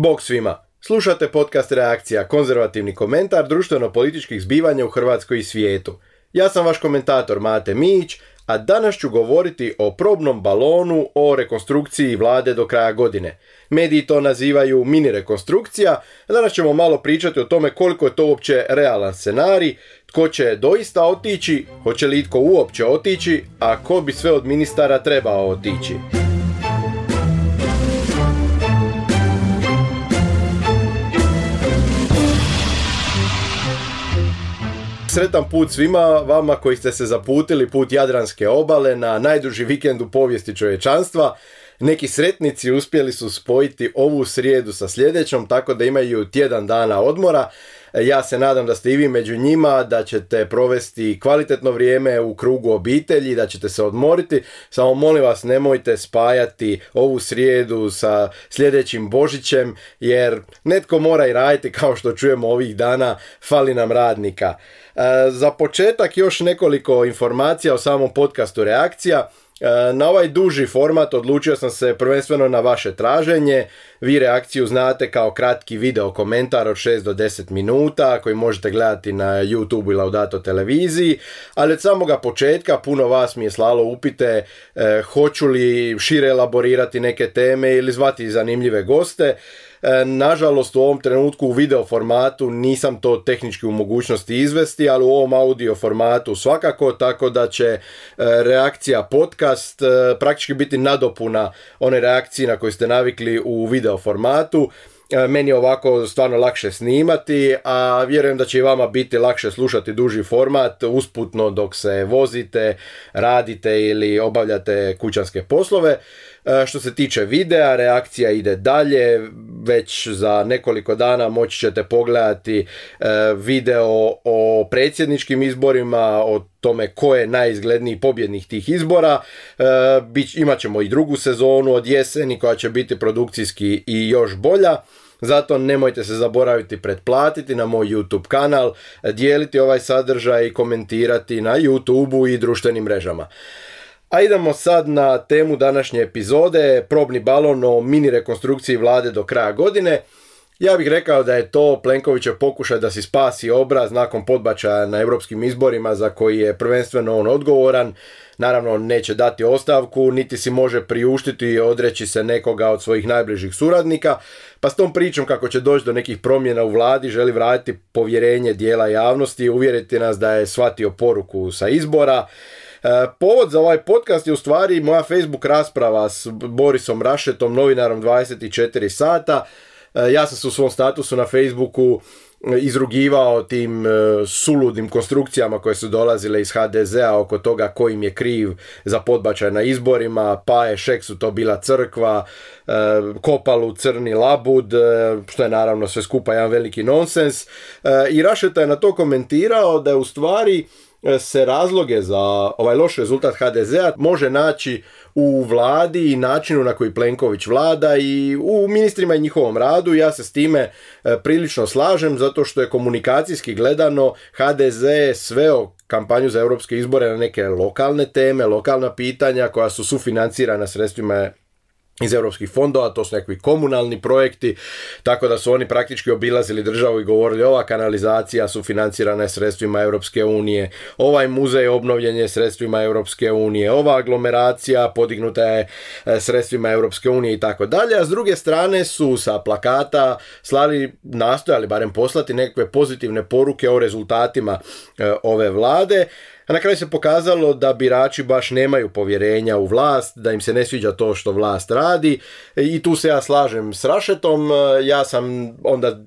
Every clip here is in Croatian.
Bog svima! Slušate podcast Reakcija, konzervativni komentar društveno-političkih zbivanja u Hrvatskoj i svijetu. Ja sam vaš komentator Mate Mijić, a danas ću govoriti o probnom balonu o rekonstrukciji vlade do kraja godine. Mediji to nazivaju mini rekonstrukcija, danas ćemo malo pričati o tome koliko je to uopće realan scenarij, tko će doista otići, hoće li itko uopće otići, a ko bi sve od ministara trebao otići. Sretan put svima vama koji ste se zaputili put Jadranske obale na najduži vikend u povijesti čovječanstva. Neki sretnici uspjeli su spojiti ovu srijedu sa sljedećom tako da imaju tjedan dana odmora. Ja se nadam da ste i vi među njima, da ćete provesti kvalitetno vrijeme u krugu obitelji, da ćete se odmoriti. Samo molim vas nemojte spajati ovu srijedu sa sljedećim Božićem, jer netko mora i raditi kao što čujemo ovih dana, fali nam radnika. E, za početak još nekoliko informacija o samom podcastu Reakcija. E, na ovaj duži format odlučio sam se prvenstveno na vaše traženje. Vi reakciju znate kao kratki video komentar od 6 do 10 minuta koji možete gledati na YouTube ili Laudato televiziji, ali od samoga početka puno vas mi je slalo upite e, hoću li šire elaborirati neke teme ili zvati zanimljive goste. E, nažalost u ovom trenutku u video formatu nisam to tehnički u mogućnosti izvesti, ali u ovom audio formatu svakako, tako da će e, reakcija podcast e, praktički biti nadopuna one reakcije na koje ste navikli u video formatu. Meni je ovako stvarno lakše snimati, a vjerujem da će i vama biti lakše slušati duži format usputno dok se vozite, radite ili obavljate kućanske poslove. E, što se tiče videa, reakcija ide dalje, već za nekoliko dana moći ćete pogledati e, video o predsjedničkim izborima, o tome ko je najizgledniji pobjednik tih izbora. E, imat ćemo i drugu sezonu od jeseni koja će biti produkcijski i još bolja. Zato nemojte se zaboraviti pretplatiti na moj YouTube kanal, dijeliti ovaj sadržaj i komentirati na YouTubeu i društvenim mrežama. A idemo sad na temu današnje epizode, probni balon o mini rekonstrukciji vlade do kraja godine. Ja bih rekao da je to Plenkovićev pokušaj da si spasi obraz nakon podbačaja na europskim izborima za koji je prvenstveno on odgovoran. Naravno neće dati ostavku, niti si može priuštiti i odreći se nekoga od svojih najbližih suradnika, pa s tom pričom kako će doći do nekih promjena u vladi želi vratiti povjerenje dijela javnosti uvjeriti nas da je shvatio poruku sa izbora. E, povod za ovaj podcast je u stvari moja Facebook rasprava s Borisom Rašetom, novinarom 24 sata. E, ja sam se u svom statusu na Facebooku e, izrugivao tim suludim konstrukcijama koje su dolazile iz HDZ-a oko toga ko im je kriv za podbačaj na izborima, pa je Šeksu to bila crkva, Kopalu crni labud, što je naravno sve skupa jedan veliki nonsens. I Rašeta je na to komentirao da je u stvari se razloge za ovaj loš rezultat HDZ-a može naći u vladi i načinu na koji Plenković vlada i u ministrima i njihovom radu. Ja se s time e, prilično slažem zato što je komunikacijski gledano HDZ sveo kampanju za europske izbore na neke lokalne teme, lokalna pitanja koja su sufinancirana sredstvima iz europskih fondova, to su nekakvi komunalni projekti, tako da su oni praktički obilazili državu i govorili ova kanalizacija su financirane sredstvima Europske unije, ovaj muzej obnovljen je sredstvima Europske unije, ova aglomeracija podignuta je e, sredstvima Europske unije i tako dalje, a s druge strane su sa plakata slali, nastojali barem poslati nekakve pozitivne poruke o rezultatima e, ove vlade, a na kraju se pokazalo da birači baš nemaju povjerenja u vlast, da im se ne sviđa to što vlast radi. I tu se ja slažem s Rašetom. Ja sam onda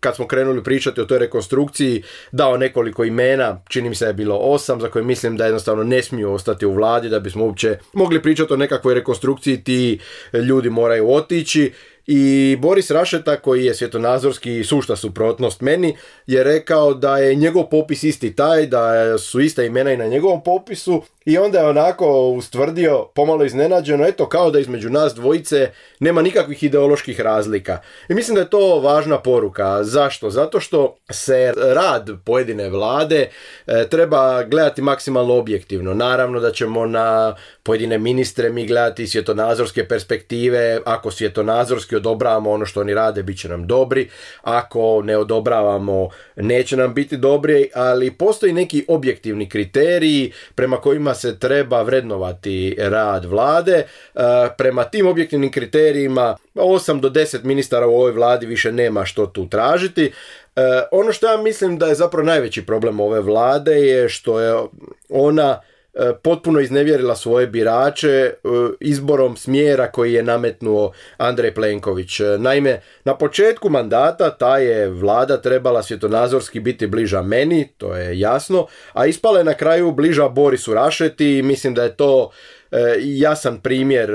kad smo krenuli pričati o toj rekonstrukciji dao nekoliko imena, čini mi se je bilo osam, za koje mislim da jednostavno ne smiju ostati u vladi, da bismo uopće mogli pričati o nekakvoj rekonstrukciji, ti ljudi moraju otići i Boris Rašeta, koji je svjetonazorski sušta suprotnost meni, je rekao da je njegov popis isti taj, da su ista imena i na njegovom popisu i onda je onako ustvrdio, pomalo iznenađeno, eto kao da između nas dvojice nema nikakvih ideoloških razlika. I mislim da je to važna poruka. Zašto? Zato što se rad pojedine vlade e, treba gledati maksimalno objektivno. Naravno da ćemo na pojedine ministre mi gledati svjetonazorske perspektive. Ako svjetonazorski odobravamo ono što oni rade, bit će nam dobri. Ako ne odobravamo, neće nam biti dobri, ali postoji neki objektivni kriteriji prema kojima se treba vrednovati rad vlade. E, prema tim objektivnim kriterijima 8 do 10 ministara u ovoj vladi više nema što tu tražiti. E, ono što ja mislim da je zapravo najveći problem ove vlade je što je ona potpuno iznevjerila svoje birače e, izborom smjera koji je nametnuo Andrej Plenković. E, naime, na početku mandata ta je vlada trebala svjetonazorski biti bliža meni, to je jasno, a ispala je na kraju bliža Borisu Rašeti i mislim da je to jasan primjer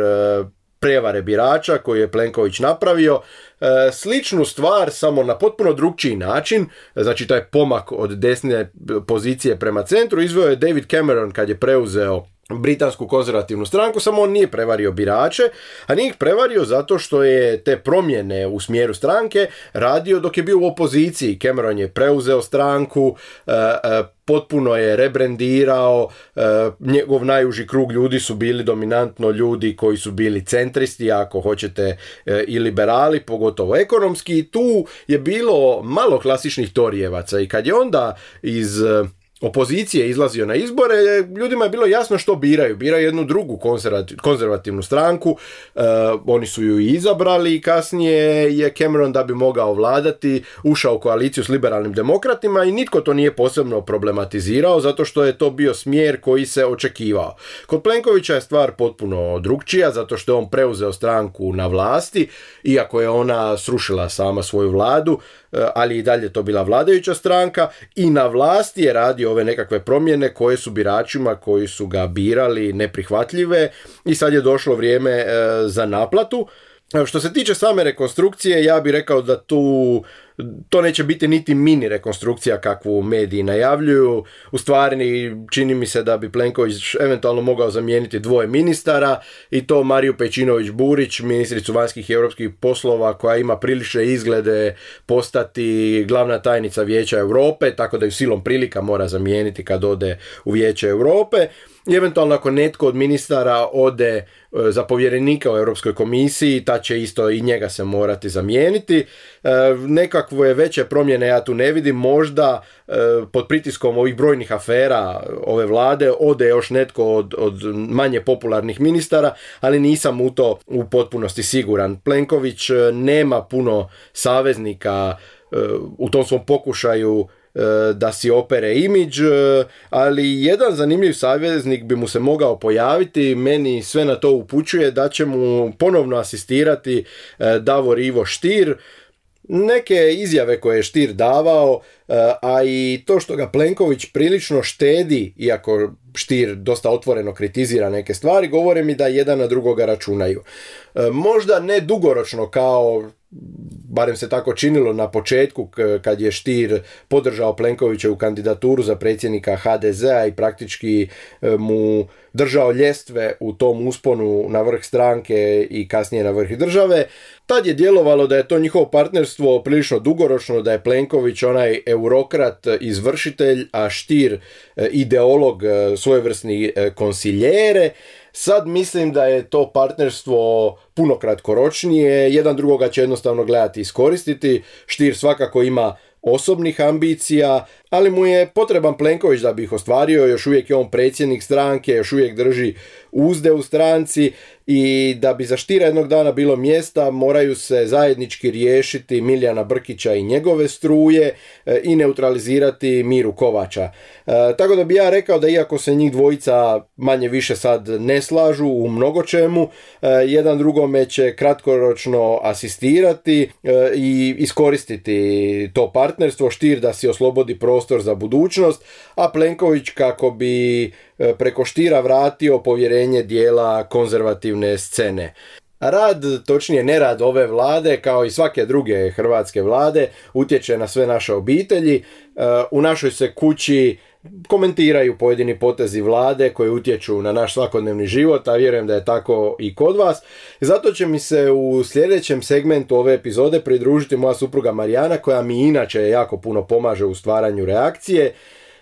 prevare birača koju je Plenković napravio. E, sličnu stvar, samo na potpuno drugčiji način, znači taj pomak od desne pozicije prema centru, izveo je David Cameron kad je preuzeo britansku konzervativnu stranku, samo on nije prevario birače, a nije ih prevario zato što je te promjene u smjeru stranke radio dok je bio u opoziciji. Cameron je preuzeo stranku, e, e, potpuno je rebrendirao, e, njegov najuži krug ljudi su bili dominantno ljudi koji su bili centristi, ako hoćete i liberali, pogotovo ekonomski tu je bilo malo klasičnih torijevaca i kad je onda iz opozicije izlazio na izbore, ljudima je bilo jasno što biraju. Biraju jednu drugu konzervativnu stranku, e, oni su ju izabrali i kasnije je Cameron da bi mogao vladati ušao u koaliciju s liberalnim demokratima i nitko to nije posebno problematizirao zato što je to bio smjer koji se očekivao. Kod Plenkovića je stvar potpuno drugčija zato što je on preuzeo stranku na vlasti, iako je ona srušila sama svoju vladu, ali i dalje to bila vladajuća stranka i na vlasti je radio ove nekakve promjene koje su biračima koji su ga birali neprihvatljive i sad je došlo vrijeme e, za naplatu. Što se tiče same rekonstrukcije, ja bih rekao da tu to neće biti niti mini rekonstrukcija kakvu mediji najavljuju. U stvari čini mi se da bi Plenković eventualno mogao zamijeniti dvoje ministara i to Mariju Pečinović-Burić, ministricu vanjskih i europskih poslova koja ima prilične izglede postati glavna tajnica Vijeća Europe, tako da ju silom prilika mora zamijeniti kad ode u Vijeće Europe. I eventualno ako netko od ministara ode e, za povjerenika u Europskoj komisiji, ta će isto i njega se morati zamijeniti. E, nekakve veće promjene ja tu ne vidim, možda e, pod pritiskom ovih brojnih afera ove vlade ode još netko od, od manje popularnih ministara, ali nisam u to u potpunosti siguran. Plenković nema puno saveznika u tom svom pokušaju E, da si opere imidž, e, ali jedan zanimljiv saveznik bi mu se mogao pojaviti, meni sve na to upućuje da će mu ponovno asistirati e, Davor Ivo Štir, neke izjave koje je Štir davao, a i to što ga Plenković prilično štedi, iako Štir dosta otvoreno kritizira neke stvari, govore mi da jedan na drugoga računaju. Možda ne dugoročno kao barem se tako činilo na početku kad je Štir podržao Plenkovićevu kandidaturu za predsjednika HDZ-a i praktički e, mu držao ljestve u tom usponu na vrh stranke i kasnije na vrh države. Tad je djelovalo da je to njihovo partnerstvo prilično dugoročno, da je Plenković onaj eurokrat izvršitelj, a Štir e, ideolog e, svojevrsni konsiljere. Sad mislim da je to partnerstvo puno kratkoročnije, jedan drugoga će jednostavno gledati iskoristiti. Štir svakako ima osobnih ambicija, ali mu je potreban Plenković da bi ih ostvario, još uvijek je on predsjednik stranke, još uvijek drži uzde u stranci i da bi za Štira jednog dana bilo mjesta moraju se zajednički riješiti Miljana Brkića i njegove struje e, i neutralizirati Miru Kovača. E, tako da bi ja rekao da iako se njih dvojica manje više sad ne slažu u mnogo čemu, e, jedan drugome će kratkoročno asistirati i iskoristiti to partnerstvo, Štir da si oslobodi prostor za budućnost, a Plenković kako bi preko Štira vratio povjerenje dijela konzervativne scene. Rad, točnije nerad ove vlade, kao i svake druge hrvatske vlade, utječe na sve naše obitelji. E, u našoj se kući komentiraju pojedini potezi vlade koji utječu na naš svakodnevni život, a vjerujem da je tako i kod vas. Zato će mi se u sljedećem segmentu ove epizode pridružiti moja supruga Marijana koja mi inače jako puno pomaže u stvaranju reakcije.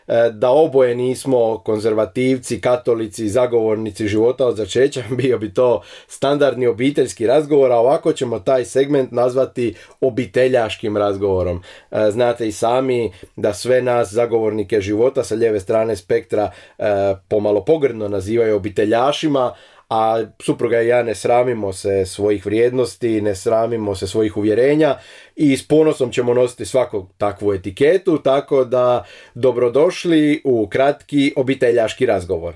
E, da oboje nismo konzervativci, katolici, zagovornici života od začeća, bio bi to standardni obiteljski razgovor, a ovako ćemo taj segment nazvati obiteljaškim razgovorom. E, znate i sami da sve nas zagovornike života sa lijeve strane spektra e, pomalo pogrdno nazivaju obiteljašima, a supruga i ja ne sramimo se svojih vrijednosti, ne sramimo se svojih uvjerenja i s ponosom ćemo nositi svaku takvu etiketu, tako da dobrodošli u kratki obiteljaški razgovor.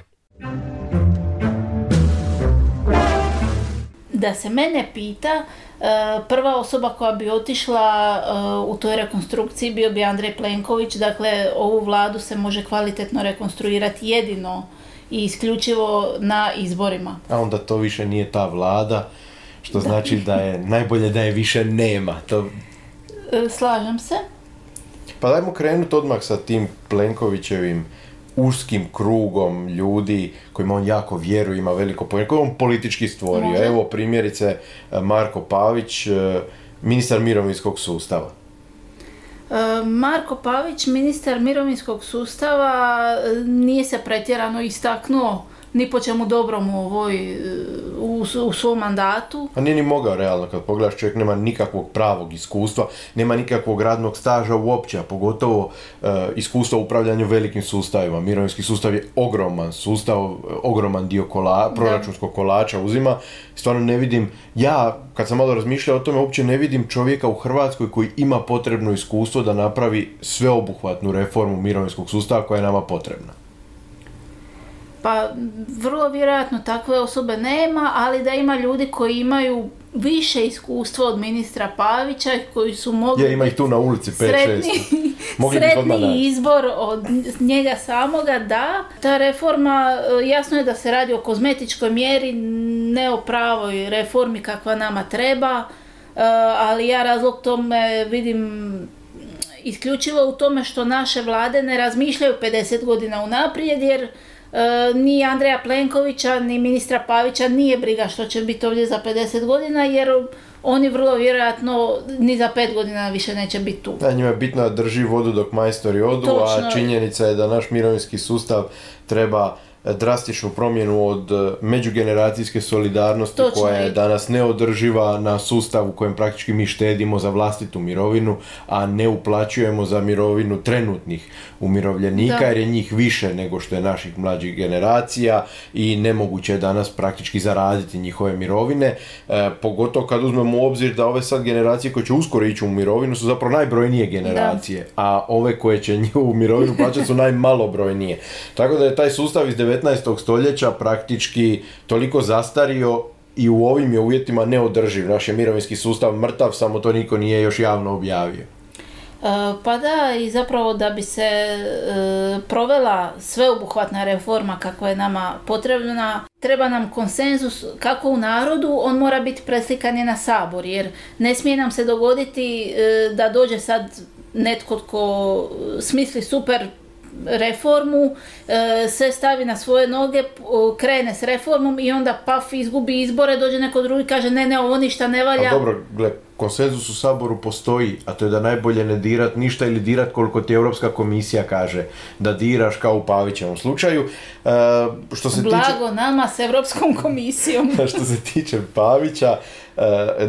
Da se mene pita, e, prva osoba koja bi otišla e, u toj rekonstrukciji bio bi Andrej Plenković, dakle ovu vladu se može kvalitetno rekonstruirati jedino i isključivo na izborima. A onda to više nije ta vlada, što znači da je najbolje da je više nema. To... E, slažem se. Pa dajmo krenuti odmah sa tim Plenkovićevim uskim krugom ljudi kojima on jako vjeruje, ima veliko povjerenje, koje on politički stvorio. Evo primjerice Marko Pavić, e, ministar mirovinskog sustava. E, Marko Pavić, ministar mirovinskog sustava, nije se pretjerano istaknuo ni po čemu dobrom u, ovoj, u, u svom mandatu. A nije ni mogao realno, kad pogledaš čovjek nema nikakvog pravog iskustva, nema nikakvog radnog staža uopće, a pogotovo e, iskustva u upravljanju velikim sustavima. Mirovinski sustav je ogroman sustav, ogroman dio kola, proračunskog kolača uzima. Stvarno ne vidim, ja kad sam malo razmišljao o tome, uopće ne vidim čovjeka u Hrvatskoj koji ima potrebno iskustvo da napravi sveobuhvatnu reformu mirovinskog sustava koja je nama potrebna. Pa vrlo vjerojatno takve osobe nema, ali da ima ljudi koji imaju više iskustva od ministra Pavića koji su mogli ja, ima ih tu na ulici 5 sretni, sretni izbor od njega samoga da. Ta reforma e, jasno je da se radi o kozmetičkoj mjeri ne o pravoj reformi kakva nama treba e, ali ja razlog tome vidim isključivo u tome što naše vlade ne razmišljaju 50 godina unaprijed jer ni Andreja Plenkovića, ni ministra Pavića nije briga što će biti ovdje za 50 godina, jer oni vrlo vjerojatno ni za 5 godina više neće biti tu. Da, njima je bitno da drži vodu dok majstori odu, a činjenica je da naš mirovinski sustav treba drastičnu promjenu od e, međugeneracijske solidarnosti koja je danas neodrživa na sustav u kojem praktički mi štedimo za vlastitu mirovinu, a ne uplaćujemo za mirovinu trenutnih umirovljenika jer je njih više nego što je naših mlađih generacija i nemoguće je danas praktički zaraditi njihove mirovine, e, pogotovo kad uzmemo u obzir da ove sad generacije koje će uskoro ići u mirovinu su zapravo najbrojnije generacije, a ove koje će njihovu mirovinu plaćati su najmalobrojnije. Tako da je taj sustav iz 19. stoljeća praktički toliko zastario i u ovim je uvjetima neodrživ. Naš je mirovinski sustav mrtav, samo to niko nije još javno objavio. E, pa da, i zapravo da bi se e, provela sveobuhvatna reforma kakva je nama potrebna, treba nam konsenzus kako u narodu, on mora biti preslikan je na sabor, jer ne smije nam se dogoditi e, da dođe sad netko tko smisli super reformu, e, se stavi na svoje noge, krene s reformom i onda paf izgubi izbore, dođe neko drugi kaže ne, ne, ovo ništa ne valja. A dobro, gle, konsenzus u Saboru postoji, a to je da najbolje ne dirat ništa ili dirat koliko ti Europska komisija kaže da diraš kao u Pavićevom slučaju. E, što se Blago nama s Europskom komisijom. što se tiče Pavića,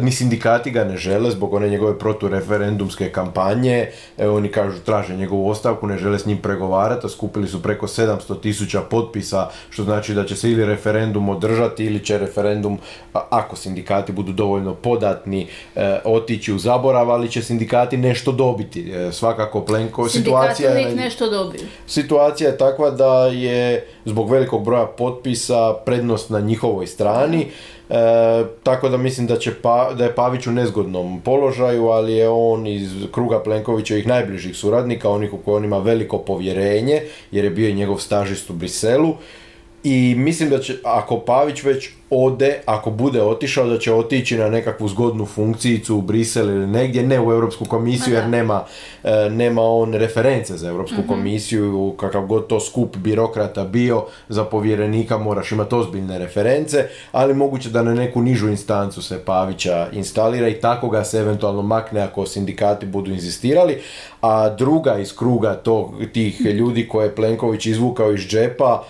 ni sindikati ga ne žele zbog one njegove protureferendumske kampanje. Oni kažu traže njegovu ostavku, ne žele s njim pregovarati, a skupili su preko 700 tisuća potpisa, što znači da će se ili referendum održati ili će referendum, ako sindikati budu dovoljno podatni, uh, otići u zaborav, ali će sindikati nešto dobiti. Uh, svakako Plenko... situacija je, nešto dobiju. Situacija je takva da je zbog velikog broja potpisa prednost na njihovoj strani. E, tako da mislim da, će pa, da je Pavić u nezgodnom položaju, ali je on iz kruga Plenkovićevih najbližih suradnika, onih u koje on ima veliko povjerenje, jer je bio i njegov stažist u Briselu. I mislim da će, ako Pavić već ode, ako bude otišao, da će otići na nekakvu zgodnu funkcijicu u Brisel ili negdje, ne u Europsku komisiju, jer nema, e, nema on reference za Europsku mhm. komisiju, kakav god to skup birokrata bio, za povjerenika moraš imati ozbiljne reference, ali moguće da na neku nižu instancu se Pavića instalira i tako ga se eventualno makne ako sindikati budu inzistirali, a druga iz kruga tog, tih ljudi koje je Plenković izvukao iz džepa,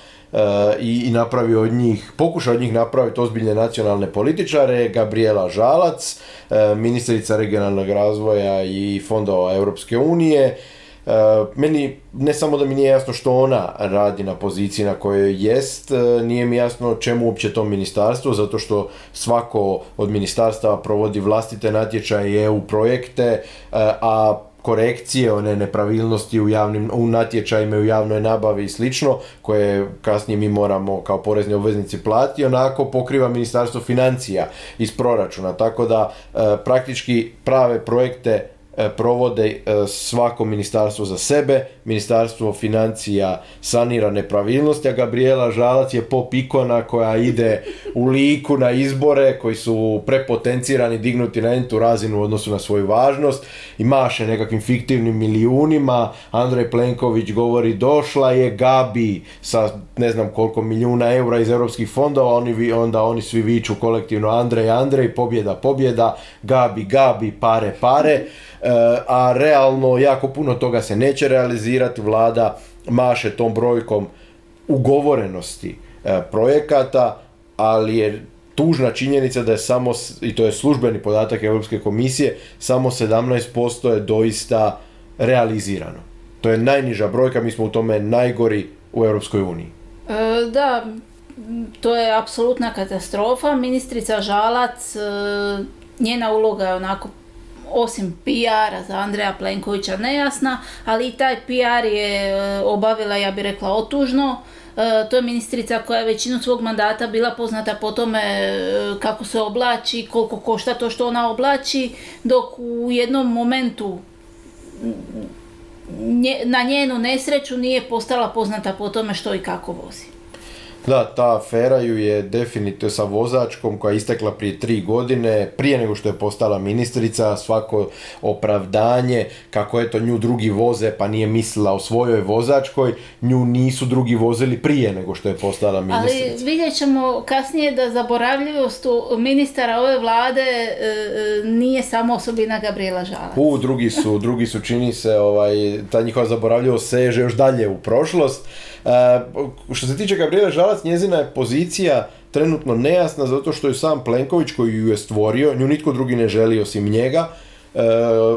i, i napravio od njih, pokušao od njih napraviti ozbiljne nacionalne političare, Gabriela Žalac, e, ministrica regionalnog razvoja i fondova Europske unije. E, meni ne samo da mi nije jasno što ona radi na poziciji na kojoj jest, e, nije mi jasno čemu uopće to ministarstvo, zato što svako od ministarstava provodi vlastite natječaje i EU projekte, a korekcije, one nepravilnosti u, javnim, u natječajima, u javnoj nabavi i slično, koje kasnije mi moramo kao porezni obveznici platiti, onako pokriva Ministarstvo financija iz proračuna, tako da e, praktički prave projekte provode e, svako ministarstvo za sebe, ministarstvo financija sanira nepravilnosti, a Gabriela Žalac je pop ikona koja ide u liku na izbore koji su prepotencirani, dignuti na entu razinu u odnosu na svoju važnost. I maše nekakvim fiktivnim milijunima, Andrej Plenković govori došla je Gabi sa ne znam koliko milijuna eura iz europskih fondova, oni, onda oni svi viču kolektivno Andrej, Andrej, pobjeda, pobjeda, Gabi, Gabi, pare, pare. E, a realno jako puno toga se neće realizirati, vlada maše tom brojkom ugovorenosti e, projekata, ali je tužna činjenica da je samo, i to je službeni podatak Europske komisije, samo 17% je doista realizirano. To je najniža brojka, mi smo u tome najgori u Europskoj uniji. E, da, to je apsolutna katastrofa. Ministrica Žalac, njena uloga je onako osim PR-a za Andreja Plenkovića nejasna, ali i taj PR je e, obavila, ja bih rekla, otužno. E, to je ministrica koja je većinu svog mandata bila poznata po tome e, kako se oblači, koliko košta to što ona oblači, dok u jednom momentu na njenu nesreću nije postala poznata po tome što i kako vozi. Da, ta afera ju je definitivno sa vozačkom koja je istekla prije tri godine, prije nego što je postala ministrica, svako opravdanje kako eto nju drugi voze pa nije mislila o svojoj vozačkoj, nju nisu drugi vozili prije nego što je postala ministrica. Ali vidjet ćemo kasnije da zaboravljivost ministara ove vlade e, e, nije samo osobina Gabriela Žalac. U, drugi su, drugi su čini se, ovaj, ta njihova zaboravljivost seže još dalje u prošlost. E, što se tiče Gabriela Žalac, njezina je pozicija trenutno nejasna zato što je sam Plenković koji ju je stvorio, nju nitko drugi ne želi osim njega, e,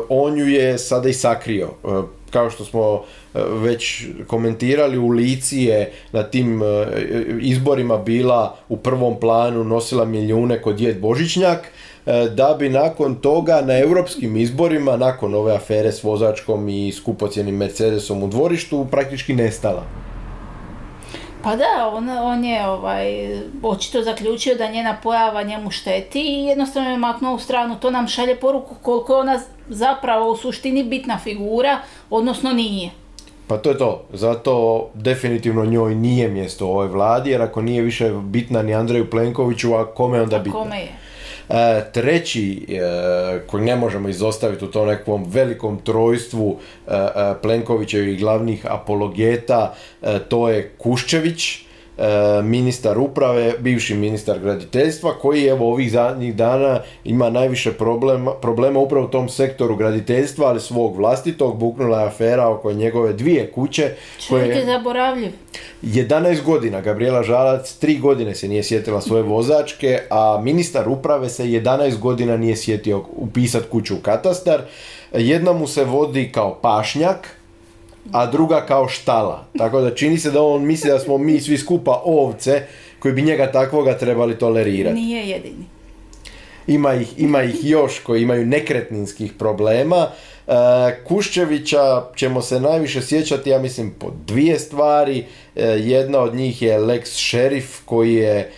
on ju je sada i sakrio. E, kao što smo već komentirali, u Lici je na tim izborima bila u prvom planu, nosila milijune kod djed Božićnjak, da bi nakon toga na europskim izborima, nakon ove afere s vozačkom i skupocjenim Mercedesom u dvorištu, praktički nestala. Pa da, on, on je ovaj, očito zaključio da njena pojava njemu šteti i jednostavno je maknuo u stranu. To nam šalje poruku koliko je ona zapravo u suštini bitna figura, odnosno nije. Pa to je to. Zato definitivno njoj nije mjesto u ovoj vladi, jer ako nije više bitna ni Andreju Plenkoviću, a kome onda bitna? Kome je? E, treći e, koji ne možemo izostaviti u tom nekom velikom trojstvu e, Plenkovićevih glavnih apologeta, to je Kuščević ministar uprave, bivši ministar graditeljstva, koji evo ovih zadnjih dana ima najviše problema, problema upravo u tom sektoru graditeljstva, ali svog vlastitog, buknula je afera oko njegove dvije kuće. Čovjek je zaboravljiv. 11 godina, Gabriela Žalac, 3 godine se nije sjetila svoje vozačke, a ministar uprave se 11 godina nije sjetio upisati kuću u katastar. Jedna mu se vodi kao pašnjak, a druga kao štala. Tako da čini se da on misli da smo mi svi skupa ovce koji bi njega takvoga trebali tolerirati. Nije jedini. Ima ih, ima ih još koji imaju nekretninskih problema. E, Kuščevića ćemo se najviše sjećati, ja mislim, po dvije stvari. E, jedna od njih je Lex Sheriff koji je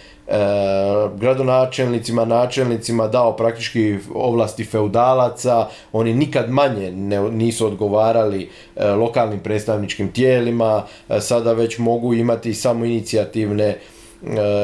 gradonačelnicima, načelnicima dao praktički ovlasti feudalaca, oni nikad manje nisu odgovarali lokalnim predstavničkim tijelima, sada već mogu imati samo inicijativne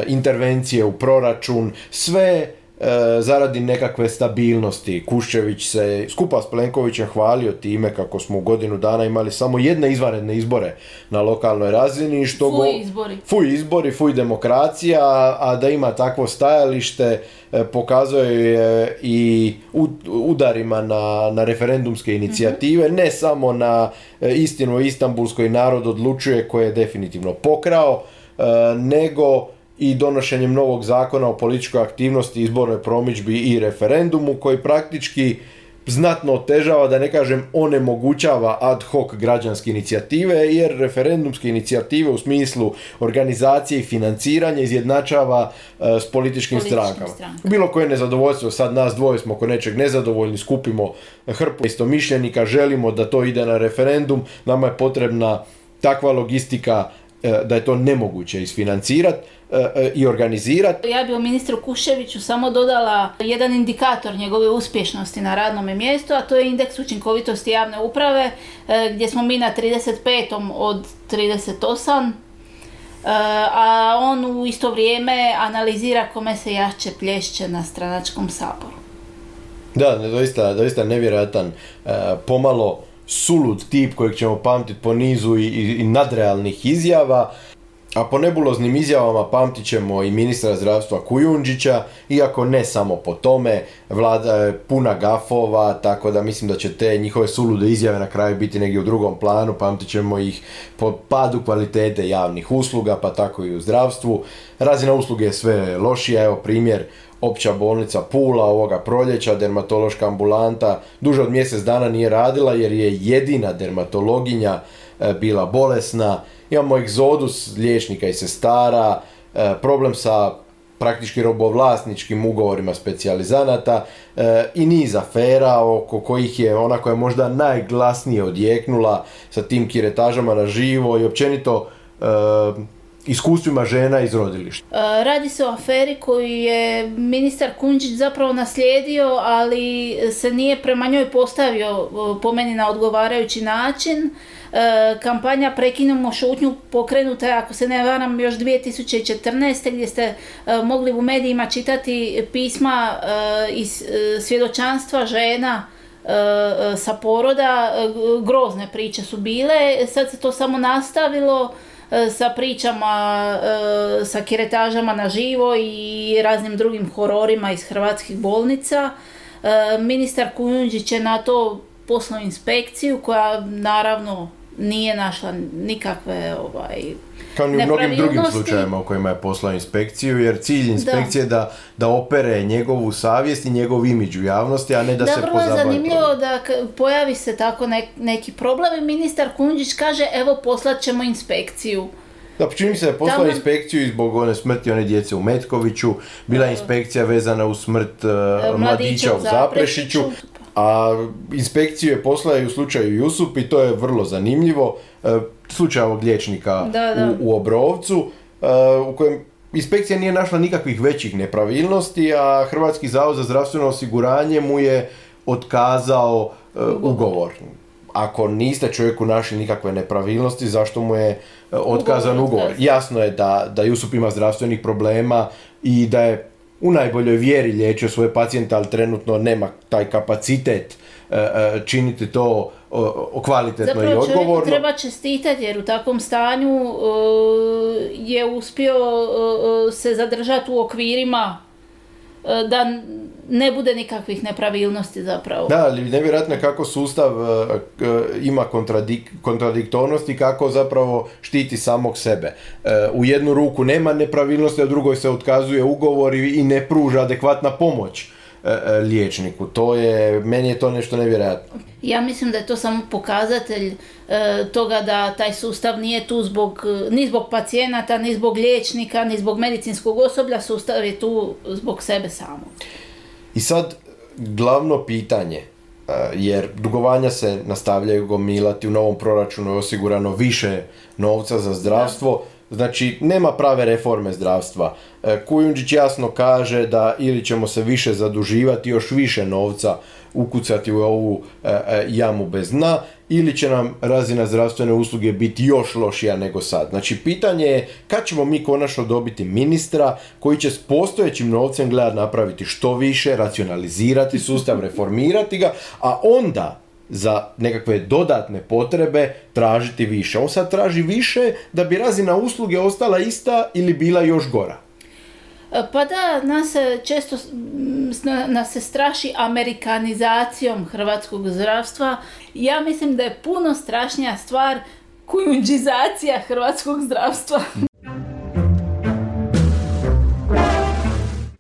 intervencije u proračun, sve E, zaradi nekakve stabilnosti. Kuščević se skupa s Plenkovićem hvalio time kako smo u godinu dana imali samo jedne izvanredne izbore na lokalnoj razini. Što fuj izbori. Fuj izbori, fuj demokracija, a da ima takvo stajalište e, pokazuje je i udarima na, na referendumske inicijative, ne samo na e, istinu o Istambulskoj narod odlučuje koje je definitivno pokrao, nego i donošenjem novog zakona o političkoj aktivnosti, izbornoj promičbi i referendumu koji praktički znatno otežava, da ne kažem onemogućava ad hoc građanske inicijative, jer referendumske inicijative u smislu organizacije i financiranja izjednačava e, s političkim, strankama. Bilo koje nezadovoljstvo, sad nas dvoje smo oko nečeg nezadovoljni, skupimo hrpu istomišljenika, želimo da to ide na referendum, nama je potrebna takva logistika da je to nemoguće isfinancirati E, e, i organizirati. Ja bi o ministru Kuševiću samo dodala jedan indikator njegove uspješnosti na radnom mjestu, a to je indeks učinkovitosti javne uprave e, gdje smo mi na 35. od 38 a on u isto vrijeme analizira kome se jače plješće na stranačkom saboru. Da, doista, doista nevjerojatan, pomalo sulud tip kojeg ćemo pamtiti po nizu i, i nadrealnih izjava. A po nebuloznim izjavama pamtit ćemo i ministra zdravstva Kujundžića, iako ne samo po tome, vlada je puna gafova, tako da mislim da će te njihove sulude izjave na kraju biti negdje u drugom planu, pamtit ćemo ih po padu kvalitete javnih usluga, pa tako i u zdravstvu. Razina usluge je sve lošija, evo primjer, opća bolnica Pula ovoga proljeća, dermatološka ambulanta, duže od mjesec dana nije radila jer je jedina dermatologinja e, bila bolesna, imamo egzodus liječnika i sestara, e, problem sa praktički robovlasničkim ugovorima specijalizanata e, i niz afera oko kojih je ona koja je možda najglasnije odjeknula sa tim kiretažama na živo i općenito e, iskustvima žena iz rodilišta. Radi se o aferi koju je ministar Kunđić zapravo naslijedio, ali se nije prema njoj postavio po meni na odgovarajući način. E, kampanja Prekinemo šutnju pokrenuta je, ako se ne varam, još 2014. gdje ste e, mogli u medijima čitati pisma e, iz svjedočanstva žena sa poroda, grozne priče su bile, sad se to samo nastavilo sa pričama, sa kiretažama na živo i raznim drugim hororima iz hrvatskih bolnica. Ministar Kujundžić je na to poslao inspekciju koja naravno nije našla nikakve ovaj, kao i u mnogim drugim slučajevima u kojima je poslao inspekciju, jer cilj inspekcije je da, da opere njegovu savjest i njegov imidž u javnosti, a ne da, da se pozabavi. Da, vrlo je zanimljivo da pojavi se tako neki problem i ministar Kunđić kaže evo poslat ćemo inspekciju. Da, čini se da je poslao inspekciju i zbog one smrti one djece u Metkoviću, bila je inspekcija vezana u smrt uh, mladića u Zaprešiću, a inspekciju je poslao i u slučaju Jusup i to je vrlo zanimljivo. E, slučaj ovog liječnika U, u Obrovcu e, u kojem inspekcija nije našla nikakvih većih nepravilnosti, a Hrvatski zavod za zdravstveno osiguranje mu je otkazao e, ugovor. Ako niste čovjeku našli nikakve nepravilnosti, zašto mu je otkazan ugovor? ugovor? Jasno je da, da Jusup ima zdravstvenih problema i da je u najboljoj vjeri liječio svoje pacijente, ali trenutno nema taj kapacitet e, e, činiti to kvalitetno i odgovorno. treba čestitati jer u takvom stanju e, je uspio se zadržati u okvirima da ne bude nikakvih nepravilnosti zapravo. Da, ali nevjerojatno je kako sustav e, ima kontradik, kontradiktornosti, kako zapravo štiti samog sebe. E, u jednu ruku nema nepravilnosti, a u drugoj se otkazuje ugovor i ne pruža adekvatna pomoć e, liječniku. To je, meni je to nešto nevjerojatno. Ja mislim da je to samo pokazatelj toga da taj sustav nije tu zbog, ni zbog pacijenata, ni zbog liječnika, ni zbog medicinskog osoblja, sustav je tu zbog sebe samog. I sad, glavno pitanje, e, jer dugovanja se nastavljaju gomilati, u novom proračunu je osigurano više novca za zdravstvo, Znači, nema prave reforme zdravstva. E, Kujundžić jasno kaže da ili ćemo se više zaduživati, još više novca ukucati u ovu e, e, jamu bez dna, ili će nam razina zdravstvene usluge biti još lošija nego sad. Znači, pitanje je kad ćemo mi konačno dobiti ministra koji će s postojećim novcem gledati napraviti što više, racionalizirati sustav, reformirati ga, a onda za nekakve dodatne potrebe tražiti više. On sad traži više da bi razina usluge ostala ista ili bila još gora. E, pa da, nas se često nas se straši amerikanizacijom hrvatskog zdravstva. Ja mislim da je puno strašnija stvar kujundžizacija hrvatskog zdravstva.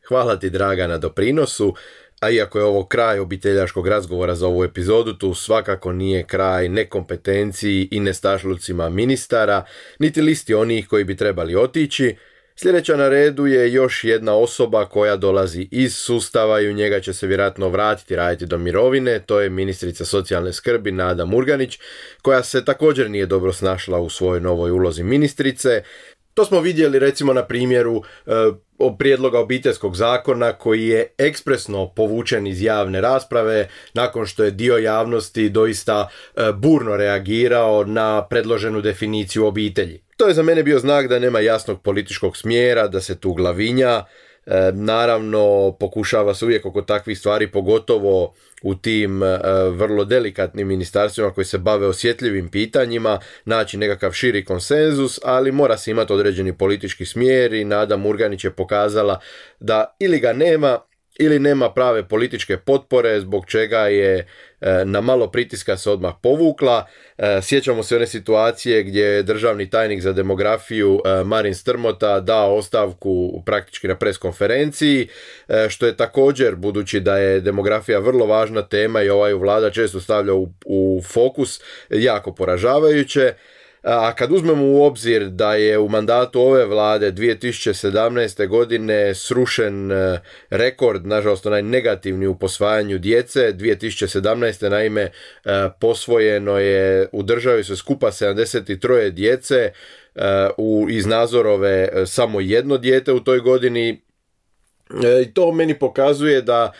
Hvala ti draga na doprinosu. A iako je ovo kraj obiteljaškog razgovora za ovu epizodu, tu svakako nije kraj nekompetenciji i nestašlucima ministara, niti listi onih koji bi trebali otići. Sljedeća na redu je još jedna osoba koja dolazi iz sustava i u njega će se vjerojatno vratiti raditi do mirovine, to je ministrica socijalne skrbi Nada Murganić, koja se također nije dobro snašla u svojoj novoj ulozi ministrice. To smo vidjeli recimo na primjeru e, prijedloga obiteljskog zakona koji je ekspresno povučen iz javne rasprave nakon što je dio javnosti doista e, burno reagirao na predloženu definiciju obitelji. To je za mene bio znak da nema jasnog političkog smjera, da se tu glavinja, E, naravno, pokušava se uvijek oko takvih stvari, pogotovo u tim e, vrlo delikatnim ministarstvima koji se bave osjetljivim pitanjima, naći nekakav širi konsenzus, ali mora se imati određeni politički smjer i Nada Murganić je pokazala da ili ga nema ili nema prave političke potpore zbog čega je e, na malo pritiska se odmah povukla. E, sjećamo se one situacije gdje je državni tajnik za demografiju e, Marin Strmota dao ostavku praktički na preskonferenciji, što je također, budući da je demografija vrlo važna tema i ovaj vlada često stavlja u, u fokus, jako poražavajuće. A kad uzmemo u obzir da je u mandatu ove vlade 2017. godine srušen e, rekord, nažalost onaj negativni u posvajanju djece, 2017. naime e, posvojeno je u državi se skupa 73 djece, e, u, iz Nazorove samo jedno dijete u toj godini i to meni pokazuje da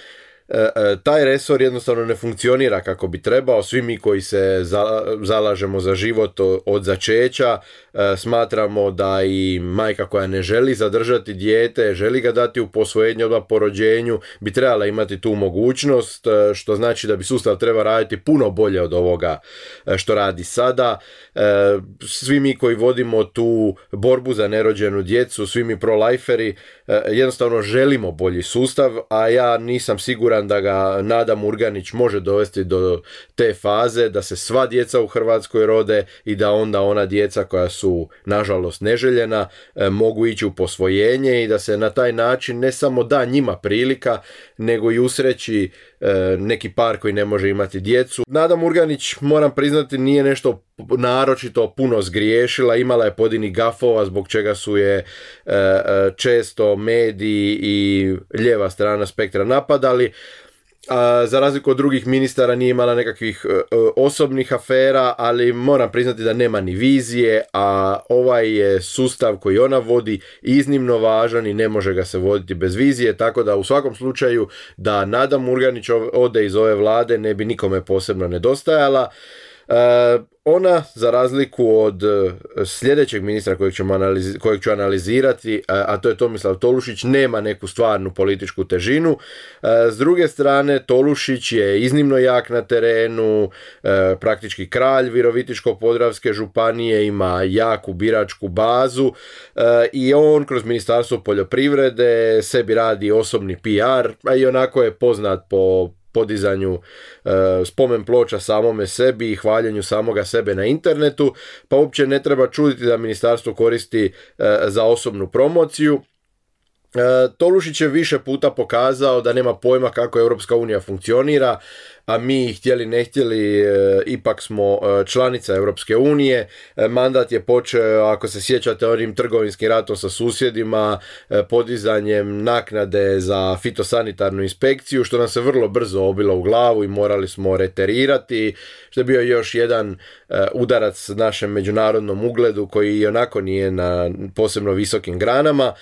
taj resor jednostavno ne funkcionira kako bi trebao. Svi mi koji se zalažemo za život od začeća e, smatramo da i majka koja ne želi zadržati dijete, želi ga dati u posvojenje odmah po rođenju, bi trebala imati tu mogućnost, što znači da bi sustav treba raditi puno bolje od ovoga što radi sada. Svi mi koji vodimo tu borbu za nerođenu djecu, svi mi pro-liferi, jednostavno želimo bolji sustav, a ja nisam siguran da ga Nada Murganić može dovesti do te faze da se sva djeca u Hrvatskoj rode i da onda ona djeca koja su nažalost neželjena e, mogu ići u posvojenje i da se na taj način ne samo da njima prilika nego i usreći neki par koji ne može imati djecu. Nada Murganić moram priznati nije nešto naročito puno zgriješila, imala je podini gafova zbog čega su je e, često mediji i lijeva strana spektra napadali a, za razliku od drugih ministara nije imala nekakvih e, e, osobnih afera, ali moram priznati da nema ni vizije, a ovaj je sustav koji ona vodi iznimno važan i ne može ga se voditi bez vizije, tako da u svakom slučaju da Nada Murganić ode iz ove vlade ne bi nikome posebno nedostajala. E, ona, za razliku od e, sljedećeg ministra kojeg, ćemo kojeg ću analizirati, e, a to je Tomislav Tolušić, nema neku stvarnu političku težinu. S druge strane, Tolušić je iznimno jak na terenu, praktički kralj Virovitičko-Podravske županije, ima jaku biračku bazu i on kroz Ministarstvo poljoprivrede sebi radi osobni PR, a i onako je poznat po podizanju e, spomen ploča samome sebi i hvaljenju samoga sebe na internetu, pa uopće ne treba čuditi da ministarstvo koristi e, za osobnu promociju. E, Tolušić je više puta pokazao da nema pojma kako Europska unija funkcionira, a mi htjeli ne htjeli ipak smo članica Europske unije. Mandat je počeo, ako se sjećate, onim trgovinskim ratom sa susjedima, podizanjem naknade za fitosanitarnu inspekciju, što nam se vrlo brzo obilo u glavu i morali smo reterirati, što je bio još jedan udarac našem međunarodnom ugledu koji i onako nije na posebno visokim granama.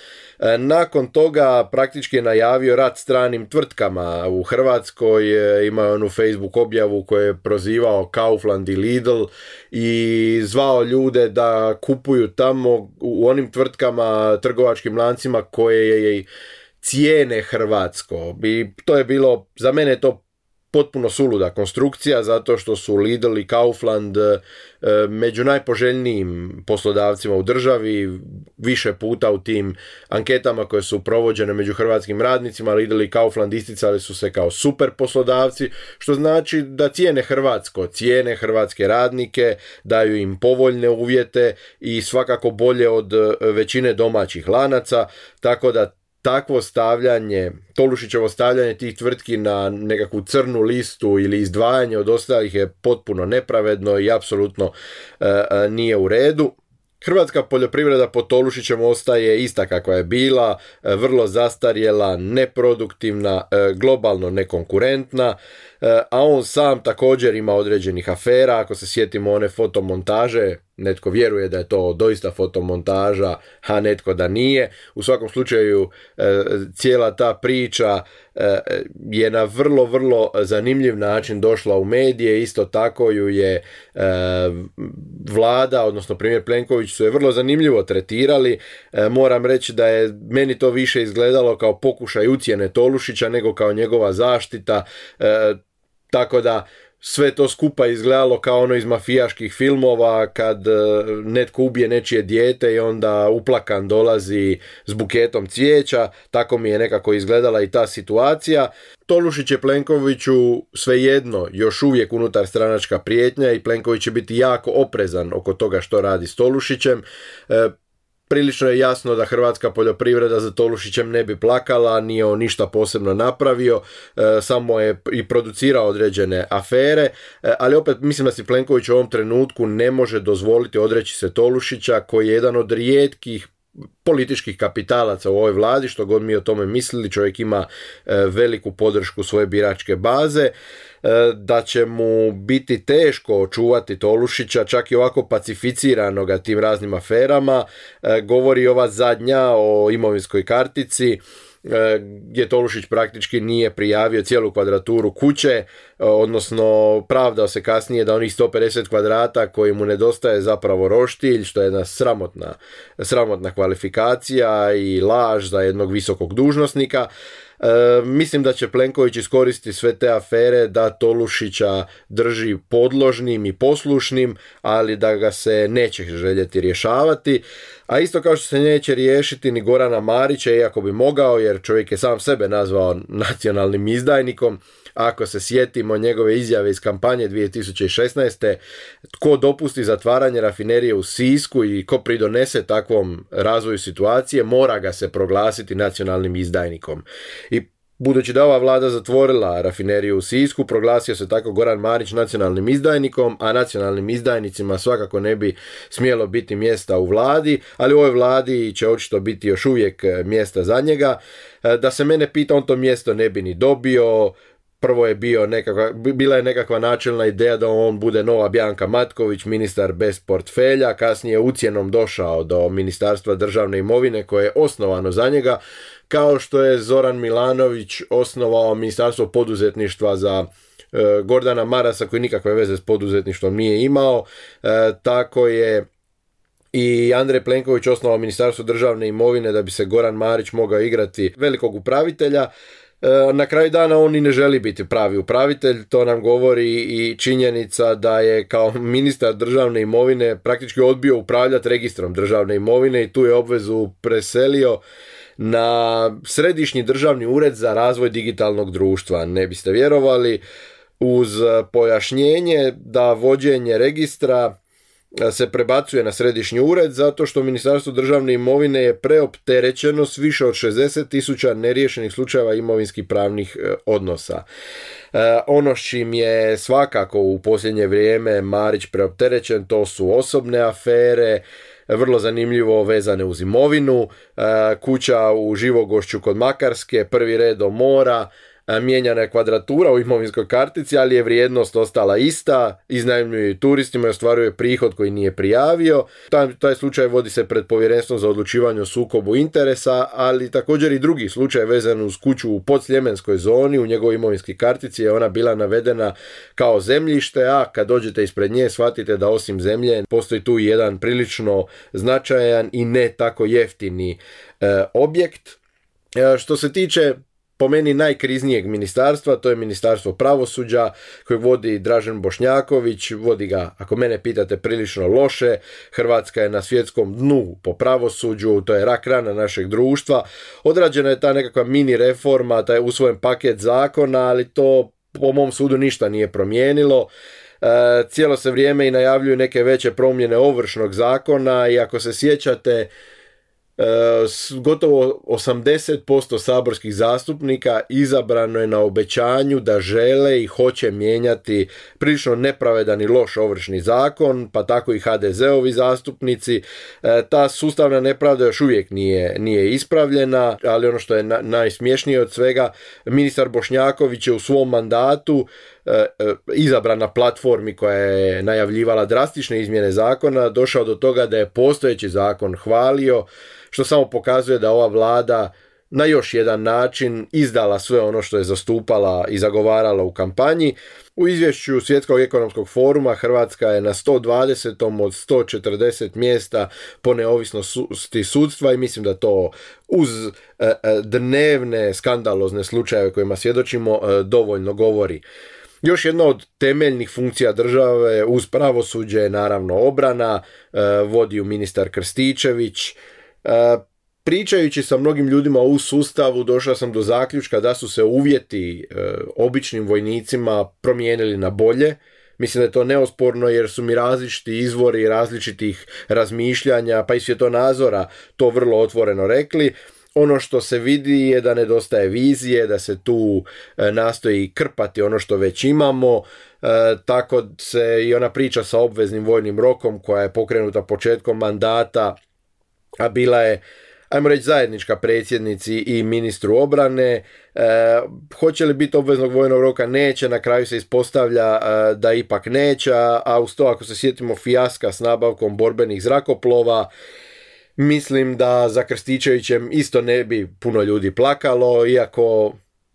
E, nakon toga praktički je najavio rat stranim tvrtkama u Hrvatskoj, imao onu Facebook objavu koju je prozivao Kaufland i Lidl i zvao ljude da kupuju tamo u onim tvrtkama, trgovačkim lancima koje je cijene Hrvatsko. I to je bilo, za mene to potpuno suluda konstrukcija zato što su Lidl i Kaufland e, među najpoželjnijim poslodavcima u državi više puta u tim anketama koje su provođene među hrvatskim radnicima Lidl i Kaufland isticali su se kao super poslodavci što znači da cijene Hrvatsko, cijene hrvatske radnike, daju im povoljne uvjete i svakako bolje od e, većine domaćih lanaca tako da takvo stavljanje, Tolušićevo stavljanje tih tvrtki na nekakvu crnu listu ili izdvajanje od ostalih je potpuno nepravedno i apsolutno e, e, nije u redu. Hrvatska poljoprivreda pod Tolušićem ostaje ista kakva je bila, e, vrlo zastarjela, neproduktivna, globalno nekonkurentna, a on sam također ima određenih afera, ako se sjetimo one fotomontaže netko vjeruje da je to doista fotomontaža, a netko da nije. U svakom slučaju e, cijela ta priča e, je na vrlo, vrlo zanimljiv način došla u medije, isto tako ju je e, vlada, odnosno premijer Plenković su je vrlo zanimljivo tretirali. Moram reći da je meni to više izgledalo kao pokušaj ucijene Tolušića nego kao njegova zaštita, tako da sve to skupa izgledalo kao ono iz mafijaških filmova kad e, netko ubije nečije dijete i onda uplakan dolazi s buketom cvijeća, tako mi je nekako izgledala i ta situacija. Tolušić je Plenkoviću svejedno još uvijek unutar stranačka prijetnja i Plenković će biti jako oprezan oko toga što radi s Tolušićem. Prilično je jasno da hrvatska poljoprivreda za Tolušićem ne bi plakala, nije on ništa posebno napravio, e, samo je i producirao određene afere, e, ali opet mislim da si Plenković u ovom trenutku ne može dozvoliti odreći se Tolušića koji je jedan od rijetkih političkih kapitalaca u ovoj vladi, što god mi o tome mislili, čovjek ima e, veliku podršku svoje biračke baze. E, da će mu biti teško očuvati Tolušića, čak i ovako pacificiranoga tim raznim aferama. E, govori ova zadnja o imovinskoj kartici gdje Tolušić praktički nije prijavio cijelu kvadraturu kuće, odnosno pravdao se kasnije da onih 150 kvadrata koji mu nedostaje zapravo roštilj, što je jedna sramotna, sramotna kvalifikacija i laž za jednog visokog dužnosnika. E, mislim da će Plenković iskoristiti sve te afere da Tolušića drži podložnim i poslušnim, ali da ga se neće željeti rješavati. A isto kao što se neće riješiti ni Gorana Marića, iako bi mogao, jer čovjek je sam sebe nazvao nacionalnim izdajnikom, ako se sjetimo njegove izjave iz kampanje 2016. Tko dopusti zatvaranje rafinerije u Sisku i ko pridonese takvom razvoju situacije, mora ga se proglasiti nacionalnim izdajnikom. I Budući da ova vlada zatvorila rafineriju u Sisku, proglasio se tako Goran Marić nacionalnim izdajnikom, a nacionalnim izdajnicima svakako ne bi smjelo biti mjesta u vladi, ali u ovoj vladi će očito biti još uvijek mjesta za njega. Da se mene pita, on to mjesto ne bi ni dobio, prvo je bio nekakva, bila je nekakva načelna ideja da on bude nova Bjanka Matković, ministar bez portfelja, kasnije ucjenom došao do Ministarstva državne imovine koje je osnovano za njega, kao što je Zoran Milanović osnovao Ministarstvo poduzetništva za e, Gordana Marasa koji nikakve veze s poduzetništvom nije imao, e, tako je i Andrej Plenković osnovao Ministarstvo državne imovine da bi se Goran Marić mogao igrati velikog upravitelja. E, na kraju dana on i ne želi biti pravi upravitelj, to nam govori i činjenica da je kao ministar državne imovine praktički odbio upravljati registrom državne imovine i tu je obvezu preselio na Središnji državni ured za razvoj digitalnog društva. Ne biste vjerovali uz pojašnjenje da vođenje registra se prebacuje na središnji ured zato što Ministarstvo državne imovine je preopterećeno s više od 60 tisuća neriješenih slučajeva imovinskih pravnih e, odnosa. E, ono s čim je svakako u posljednje vrijeme Marić preopterećen to su osobne afere, vrlo zanimljivo vezane uz imovinu, e, kuća u Živogošću kod Makarske, prvi red do mora, mijenjana je kvadratura u imovinskoj kartici, ali je vrijednost ostala ista, iznajmljuje turistima i ostvaruje prihod koji nije prijavio. Taj, taj slučaj vodi se pred povjerenstvom za odlučivanje o sukobu interesa, ali također i drugi slučaj vezan uz kuću u podsljemenskoj zoni, u njegovoj imovinskoj kartici je ona bila navedena kao zemljište, a kad dođete ispred nje shvatite da osim zemlje postoji tu jedan prilično značajan i ne tako jeftini e, objekt. E, što se tiče po meni najkriznijeg ministarstva, to je ministarstvo pravosuđa koje vodi Dražen Bošnjaković, vodi ga, ako mene pitate, prilično loše. Hrvatska je na svjetskom dnu po pravosuđu, to je rak rana našeg društva. Odrađena je ta nekakva mini reforma, taj usvojen paket zakona, ali to po mom sudu ništa nije promijenilo. E, cijelo se vrijeme i najavljuju neke veće promjene ovršnog zakona i ako se sjećate, gotovo 80% saborskih zastupnika izabrano je na obećanju da žele i hoće mijenjati prilično nepravedan i loš ovršni zakon, pa tako i HDZ-ovi zastupnici. E, ta sustavna nepravda još uvijek nije, nije ispravljena, ali ono što je najsmješnije od svega, ministar Bošnjaković je u svom mandatu e, izabran na platformi koja je najavljivala drastične izmjene zakona, došao do toga da je postojeći zakon hvalio, što samo pokazuje da ova vlada na još jedan način izdala sve ono što je zastupala i zagovarala u kampanji. U izvješću Svjetskog ekonomskog foruma Hrvatska je na 120. od 140 mjesta po neovisnosti sudstva i mislim da to uz e, e, dnevne skandalozne slučajeve kojima svjedočimo e, dovoljno govori. Još jedna od temeljnih funkcija države uz pravosuđe je naravno obrana, vodi ju ministar Krstičević, Pričajući sa mnogim ljudima u sustavu došao sam do zaključka da su se uvjeti e, običnim vojnicima promijenili na bolje. Mislim da je to neosporno jer su mi različiti izvori različitih razmišljanja pa i svjetonazora to vrlo otvoreno rekli. Ono što se vidi je da nedostaje vizije, da se tu e, nastoji krpati ono što već imamo, e, tako se i ona priča sa obveznim vojnim rokom koja je pokrenuta početkom mandata a bila je ajmo reći zajednička predsjednici i ministru obrane. E, hoće li biti obveznog vojnog roka? Neće, na kraju se ispostavlja e, da ipak neće, a uz to ako se sjetimo fijaska s nabavkom borbenih zrakoplova, mislim da za Krstičevićem isto ne bi puno ljudi plakalo, iako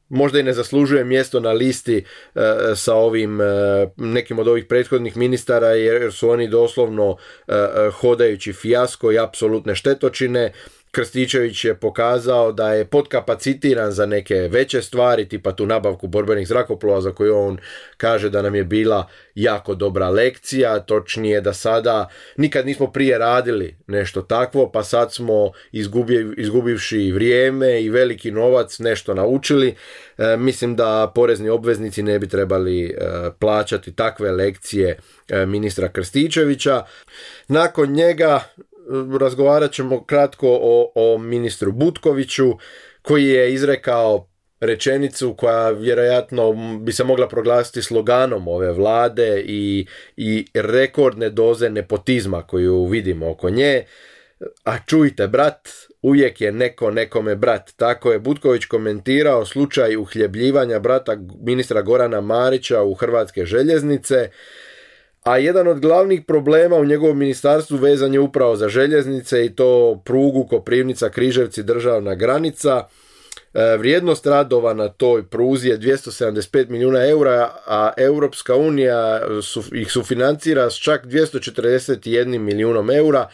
možda i ne zaslužuje mjesto na listi e, sa ovim e, nekim od ovih prethodnih ministara jer su oni doslovno e, hodajući fijasko i apsolutne štetočine Krstičević je pokazao da je podkapacitiran za neke veće stvari, tipa tu nabavku borbenih zrakoplova za koju on kaže da nam je bila jako dobra lekcija, točnije da sada nikad nismo prije radili nešto takvo, pa sad smo izgubivši vrijeme i veliki novac nešto naučili. E, mislim da porezni obveznici ne bi trebali e, plaćati takve lekcije e, ministra Krstičevića. Nakon njega razgovarat ćemo kratko o, o ministru Butkoviću koji je izrekao rečenicu koja vjerojatno bi se mogla proglasiti sloganom ove vlade i, i rekordne doze nepotizma koju vidimo oko nje. A čujte, brat, uvijek je neko nekome brat. Tako je Butković komentirao slučaj uhljebljivanja brata ministra Gorana Marića u Hrvatske željeznice a jedan od glavnih problema u njegovom ministarstvu vezan je upravo za željeznice i to prugu Koprivnica Križevci državna granica. E, vrijednost radova na toj pruzi je 275 milijuna eura, a Europska unija ih sufinancira s čak 241 milijunom eura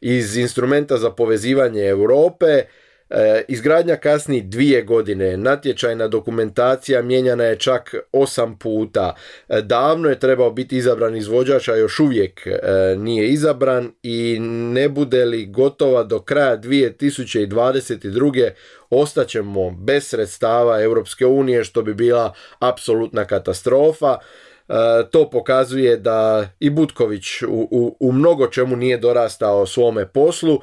iz instrumenta za povezivanje Europe. E, izgradnja kasni dvije godine, natječajna dokumentacija mijenjana je čak osam puta. E, davno je trebao biti izabran izvođač, a još uvijek e, nije izabran i ne bude li gotova do kraja 2022. ostaćemo bez sredstava Europske unije što bi bila apsolutna katastrofa. to pokazuje da i Butković u, u, u mnogo čemu nije dorastao svome poslu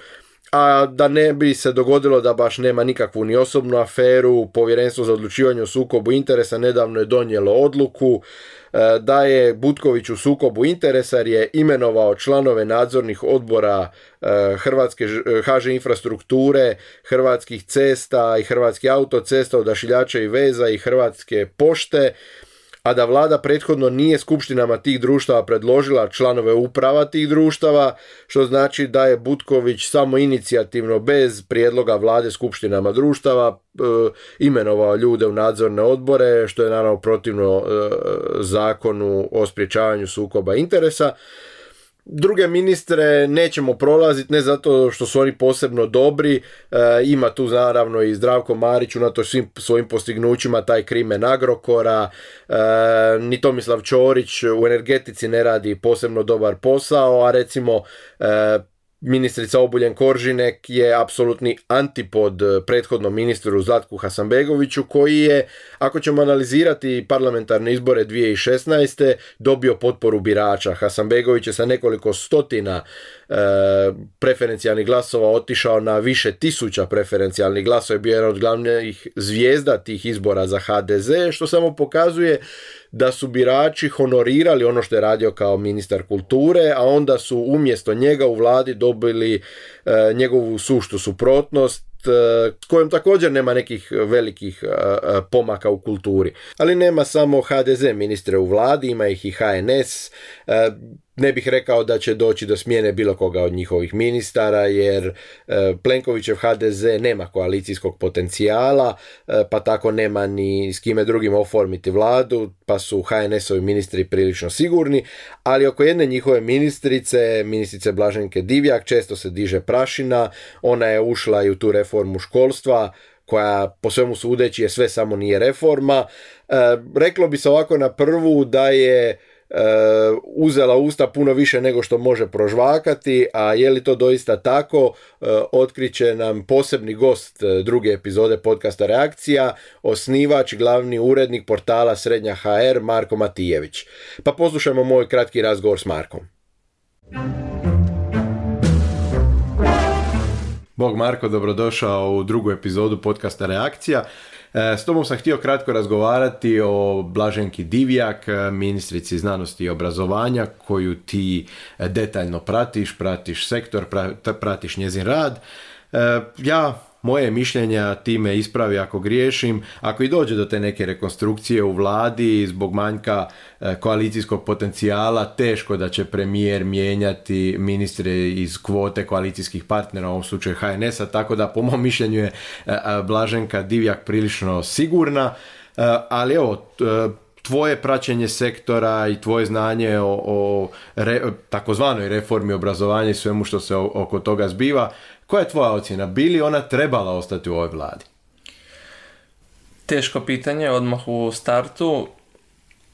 a da ne bi se dogodilo da baš nema nikakvu ni osobnu aferu, povjerenstvo za odlučivanje o sukobu interesa nedavno je donijelo odluku e, da je Butković u sukobu interesa jer je imenovao članove nadzornih odbora e, Hrvatske HŽ infrastrukture, Hrvatskih cesta i Hrvatskih autocesta, odašiljača i veza i Hrvatske pošte a da vlada prethodno nije skupštinama tih društava predložila članove uprava tih društava, što znači da je Butković samo inicijativno bez prijedloga vlade skupštinama društava e, imenovao ljude u nadzorne odbore, što je naravno protivno e, zakonu o sprječavanju sukoba interesa. Druge ministre nećemo prolaziti, ne zato što su oni posebno dobri, e, ima tu naravno i Zdravko Marić to svim svojim postignućima, taj krimen Agrokora, e, ni Tomislav Ćorić u energetici ne radi posebno dobar posao, a recimo e, ministrica Obuljen Koržinek je apsolutni antipod prethodnom ministru Zlatku Hasanbegoviću koji je, ako ćemo analizirati parlamentarne izbore 2016. dobio potporu birača. Hasanbegović je sa nekoliko stotina preferencijalnih glasova otišao na više tisuća preferencijalnih glasova je bio jedan od glavnih zvijezda tih izbora za HDZ, što samo pokazuje da su birači honorirali ono što je radio kao ministar kulture, a onda su umjesto njega u vladi dobili e, njegovu suštu suprotnost E, s kojom također nema nekih velikih e, e, pomaka u kulturi. Ali nema samo HDZ ministre u vladi, ima ih i HNS. Ne bih rekao da će doći do smjene bilo koga od njihovih ministara jer Plenkovićev HDZ nema koalicijskog potencijala pa tako nema ni s kime drugim oformiti vladu pa su HNS-ovi ministri prilično sigurni ali oko jedne njihove ministrice, ministrice Blaženke Divjak često se diže prašina, ona je ušla i u tu reformu školstva koja po svemu sudeći je sve samo nije reforma. E, reklo bi se ovako na prvu da je e, uzela usta puno više nego što može prožvakati, a je li to doista tako, e, otkriće nam posebni gost e, druge epizode podcasta Reakcija, osnivač, glavni urednik portala Srednja HR, Marko Matijević. Pa poslušajmo moj kratki razgovor s Markom. Bog Marko, dobrodošao u drugu epizodu podcasta Reakcija. E, s tobom sam htio kratko razgovarati o Blaženki Divjak, ministrici znanosti i obrazovanja, koju ti detaljno pratiš, pratiš sektor, pratiš njezin rad. E, ja moje mišljenja time ispravi ako griješim. Ako i dođe do te neke rekonstrukcije u vladi zbog manjka e, koalicijskog potencijala, teško da će premijer mijenjati ministre iz kvote koalicijskih partnera, u ovom slučaju HNS-a, tako da po mom mišljenju je e, Blaženka Divjak prilično sigurna. E, ali evo, tvoje praćenje sektora i tvoje znanje o, o takozvanoj reformi obrazovanja i svemu što se oko toga zbiva, koja je tvoja ocjena? Bili ona trebala ostati u ovoj vladi? Teško pitanje odmah u startu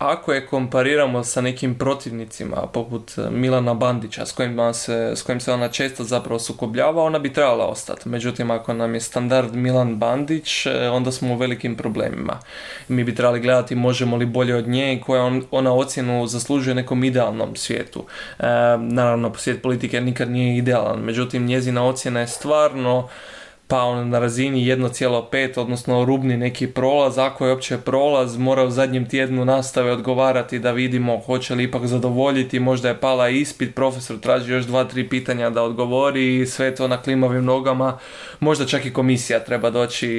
ako je kompariramo sa nekim protivnicima poput e, Milana Bandića s kojim, se, s kojim se ona često zapravo sukobljava, ona bi trebala ostati. Međutim, ako nam je standard Milan Bandić, e, onda smo u velikim problemima. Mi bi trebali gledati možemo li bolje od nje i koja on, ona ocjenu zaslužuje nekom idealnom svijetu. E, naravno, svijet politike nikad nije idealan, međutim njezina ocjena je stvarno pao na razini 1,5, odnosno rubni neki prolaz. Ako je opće prolaz, mora u zadnjem tjednu nastave odgovarati da vidimo hoće li ipak zadovoljiti. Možda je pala ispit, profesor traži još dva, tri pitanja da odgovori i sve to na klimavim nogama. Možda čak i komisija treba doći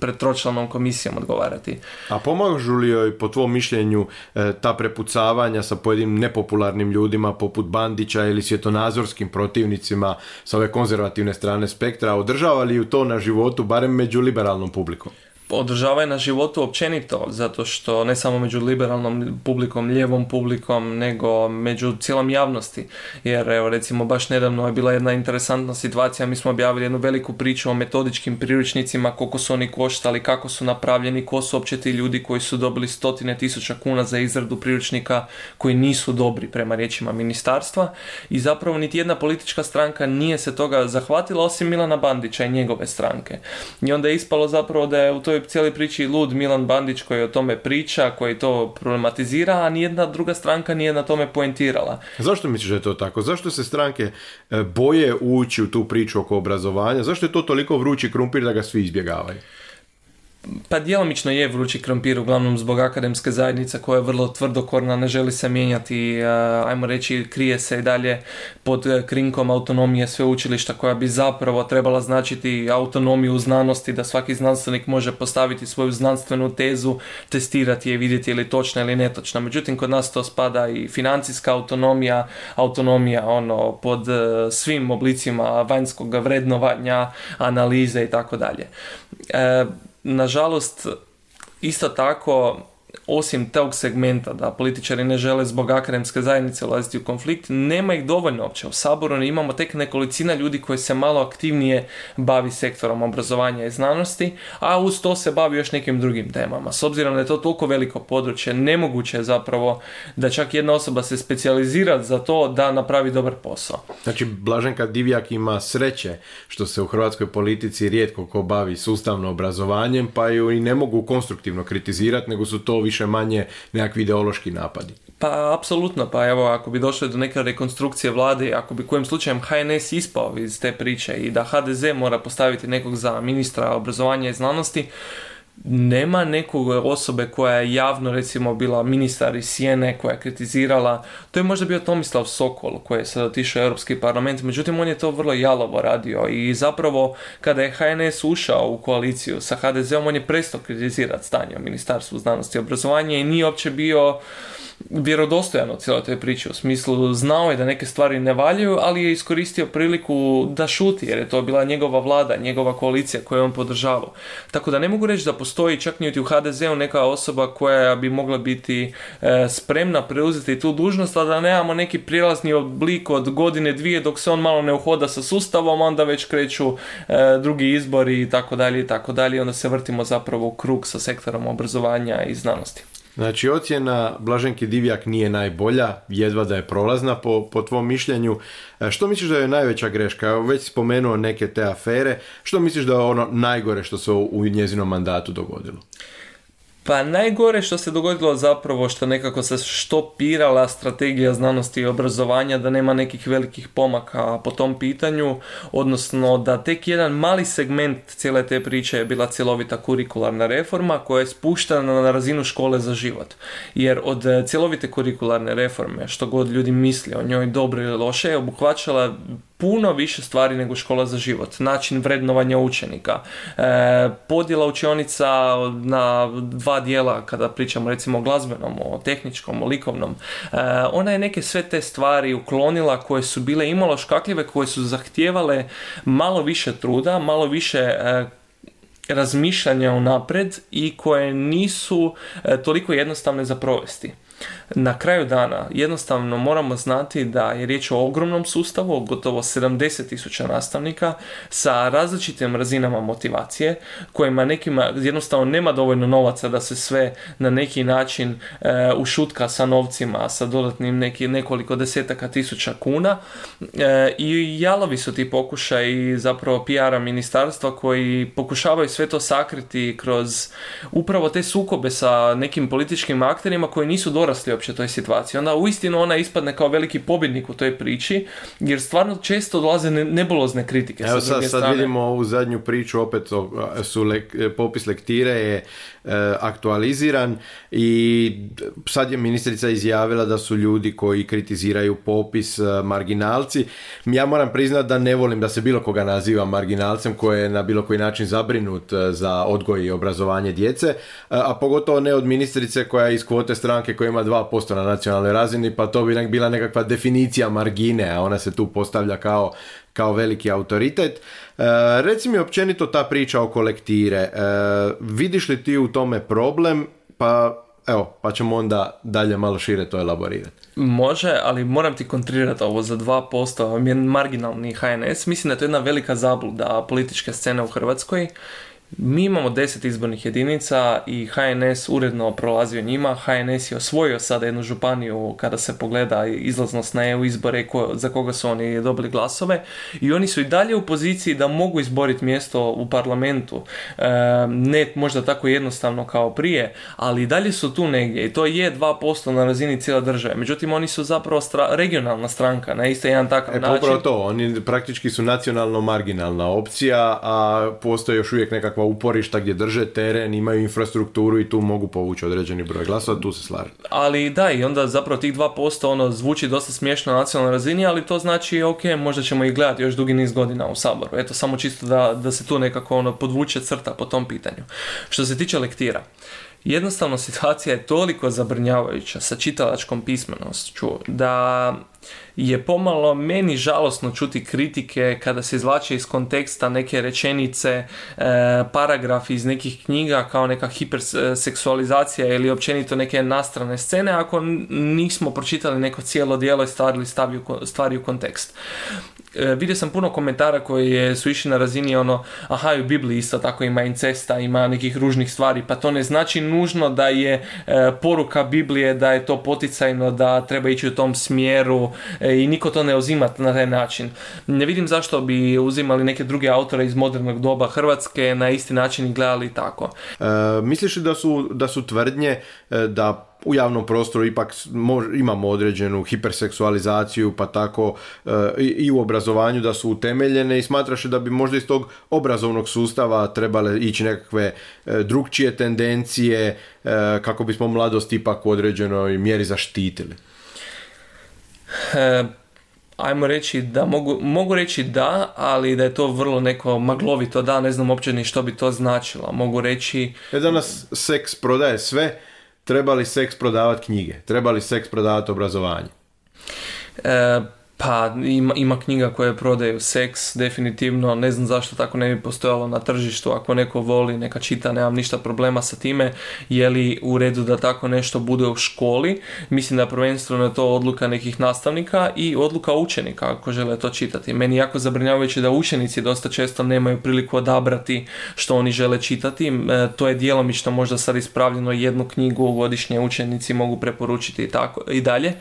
pred tročlanom komisijom odgovarati. A pomažu li joj po tvom mišljenju e, ta prepucavanja sa pojedinim nepopularnim ljudima poput Bandića ili svjetonazorskim protivnicima sa ove konzervativne strane spektra? Održava li ju to na životu, barem među liberalnom publikom? Održava na životu općenito, zato što ne samo među liberalnom publikom, lijevom publikom, nego među cijelom javnosti. Jer evo recimo baš nedavno je bila jedna interesantna situacija, mi smo objavili jednu veliku priču o metodičkim priručnicima, koliko su oni koštali, kako su napravljeni, ko su uopće ti ljudi koji su dobili stotine tisuća kuna za izradu priručnika koji nisu dobri prema riječima ministarstva i zapravo niti jedna politička stranka nije se toga zahvatila osim Milana Bandića i njegove stranke. I onda je ispalo zapravo da je u toj toj cijeli priči lud Milan Bandić koji o tome priča, koji to problematizira, a nijedna druga stranka nije na tome poentirala. Zašto misliš da je to tako? Zašto se stranke e, boje ući u tu priču oko obrazovanja? Zašto je to toliko vrući krumpir da ga svi izbjegavaju? Pa djelomično je vrući krompir, uglavnom zbog akademske zajednice koja je vrlo tvrdokorna, ne želi se mijenjati, ajmo reći, krije se i dalje pod e, krinkom autonomije sveučilišta koja bi zapravo trebala značiti autonomiju znanosti, da svaki znanstvenik može postaviti svoju znanstvenu tezu, testirati je vidjeti je li točna ili netočna. Međutim, kod nas to spada i financijska autonomija, autonomija ono pod e, svim oblicima vanjskog vrednovanja, analize i tako dalje. Nažalost, isto tako osim tog segmenta da političari ne žele zbog akademske zajednice ulaziti u konflikt, nema ih dovoljno uopće. U Saboru imamo tek nekolicina ljudi koji se malo aktivnije bavi sektorom obrazovanja i znanosti, a uz to se bavi još nekim drugim temama. S obzirom da je to toliko veliko područje, nemoguće je zapravo da čak jedna osoba se specijalizira za to da napravi dobar posao. Znači, Blaženka Divjak ima sreće što se u hrvatskoj politici rijetko ko bavi sustavno obrazovanjem, pa ju i ne mogu konstruktivno kritizirati, nego su to više manje nekakvi ideološki napadi. Pa apsolutno, pa evo ako bi došlo do neke rekonstrukcije vlade, ako bi kojim slučajem HNS ispao iz te priče i da HDZ mora postaviti nekog za ministra obrazovanja i znanosti, nema nekog osobe koja je javno recimo bila ministar iz Sjene koja je kritizirala, to je možda bio Tomislav Sokol koji je sad otišao u Europski parlament, međutim on je to vrlo jalovo radio. I zapravo kada je HNS ušao u koaliciju sa HDZ-om on je prestao kritizirati stanje u Ministarstvu znanosti i obrazovanja i nije uopće bio vjerodostojan u cijeloj toj priči, u smislu znao je da neke stvari ne valjaju, ali je iskoristio priliku da šuti, jer je to bila njegova vlada, njegova koalicija koju je on podržavao. Tako da ne mogu reći da postoji čak niti u HDZ-u neka osoba koja bi mogla biti e, spremna preuzeti tu dužnost, a da nemamo neki prijelazni oblik od godine dvije dok se on malo ne uhoda sa sustavom, onda već kreću e, drugi izbori i tako dalje i tako dalje, onda se vrtimo zapravo u krug sa sektorom obrazovanja i znanosti. Znači ocjena Blaženki Divjak nije najbolja, jedva da je prolazna po, po tvom mišljenju. E, što misliš da je najveća greška? Već spomenuo neke te afere. Što misliš da je ono najgore što se u njezinom mandatu dogodilo? Pa najgore što se dogodilo zapravo što nekako se štopirala strategija znanosti i obrazovanja, da nema nekih velikih pomaka po tom pitanju, odnosno da tek jedan mali segment cijele te priče je bila cjelovita kurikularna reforma koja je spuštena na razinu škole za život. Jer od e, cjelovite kurikularne reforme, što god ljudi misli o njoj dobro ili loše, je obuhvaćala puno više stvari nego škola za život. Način vrednovanja učenika, e, podjela učionica na dva dijela kada pričamo recimo o glazbenom, o tehničkom, o likovnom. E, ona je neke sve te stvari uklonila koje su bile imalo škakljive, koje su zahtijevale malo više truda, malo više e, razmišljanja unapred i koje nisu e, toliko jednostavne za provesti na kraju dana jednostavno moramo znati da je riječ o ogromnom sustavu, gotovo 70 tisuća nastavnika sa različitim razinama motivacije, kojima nekima jednostavno nema dovoljno novaca da se sve na neki način e, ušutka sa novcima, sa dodatnim neki, nekoliko desetaka tisuća kuna. E, i jalovi su ti pokušaj zapravo PR-a ministarstva koji pokušavaju sve to sakriti kroz upravo te sukobe sa nekim političkim akterima koji nisu dorasli uopće toj situaciji. Onda uistinu ona ispadne kao veliki pobjednik u toj priči, jer stvarno često dolaze nebulozne kritike. Evo sad, sad vidimo ovu zadnju priču, opet su popis lektire je aktualiziran i sad je ministrica izjavila da su ljudi koji kritiziraju popis e, marginalci. Ja moram priznati da ne volim da se bilo koga naziva marginalcem koji je na bilo koji način zabrinut e, za odgoj i obrazovanje djece, a pogotovo ne od ministrice koja je iz kvote stranke koja ima 2% na nacionalnoj razini, pa to bi bila nekakva definicija margine, a ona se tu postavlja kao kao veliki autoritet. E, reci mi općenito ta priča oko lektire. E, vidiš li ti u tome problem? Pa evo, pa ćemo onda dalje malo šire to elaborirati. Može, ali moram ti kontrirati ovo za 2%, je marginalni HNS. Mislim da je to jedna velika zabluda političke scene u Hrvatskoj Mi imamo deset izbornih jedinica i HNS uredno prolazio njima. HNS je osvojio sada jednu županiju kada se pogleda izlaznost na EU izbore za koga su oni dobili glasove i oni su i dalje u poziciji da mogu izboriti mjesto u parlamentu. E, ne možda tako jednostavno kao prije, ali i dalje su tu negdje i to je 2% na razini cijele države. Međutim, oni su zapravo regionalna stranka na isto jedan takav e, pa način. Upravo to, oni praktički su nacionalno marginalna opcija, a postoji još uvijek nekakva uporišta gdje drže teren, imaju infrastrukturu i tu mogu povući određeni broj glasova, tu se slažem. Ali da, i onda zapravo tih 2% ono zvuči dosta smiješno na nacionalnoj razini, ali to znači ok, možda ćemo ih gledati još dugi niz godina u Saboru. Eto, samo čisto da, da se tu nekako ono podvuče crta po tom pitanju. Što se tiče lektira, jednostavno situacija je toliko zabrnjavajuća sa čitalačkom pismenošću da je pomalo meni žalosno čuti kritike kada se izvlače iz konteksta neke rečenice, e, paragrafi iz nekih knjiga kao neka hiperseksualizacija ili općenito neke nastrane scene ako nismo pročitali neko cijelo djelo i stavili stvari u kontekst. E, vidio sam puno komentara koji su išli na razini ono, aha, u Bibliji isto tako ima incesta, ima nekih ružnih stvari, pa to ne znači nužno da je e, poruka Biblije da je to poticajno, da treba ići u tom smjeru i niko to ne uzima na taj način. Ne vidim zašto bi uzimali neke druge autore iz modernog doba Hrvatske na isti način i gledali tako. misliš li da su, da su tvrdnje da u javnom prostoru ipak imamo određenu hiperseksualizaciju pa tako e, i u obrazovanju da su utemeljene i smatraš da bi možda iz tog obrazovnog sustava trebale ići nekakve e, drugčije tendencije e, kako bismo mladost ipak u određenoj mjeri zaštitili? Ajmo reći da mogu, mogu reći da, ali da je to vrlo neko maglovito da, ne znam uopće ni što bi to značilo. Mogu reći... Je danas seks prodaje sve, treba li seks prodavati knjige, treba li seks prodavati obrazovanje? E, pa ima, ima knjiga koje prodaju seks, definitivno, ne znam zašto tako ne bi postojalo na tržištu, ako neko voli, neka čita, nemam ništa problema sa time, je li u redu da tako nešto bude u školi, mislim da prvenstveno je to odluka nekih nastavnika i odluka učenika ako žele to čitati. Meni je jako zabrinjavajuće da učenici dosta često nemaju priliku odabrati što oni žele čitati, e, to je djelomično možda sad ispravljeno jednu knjigu godišnje učenici mogu preporučiti i tako i dalje.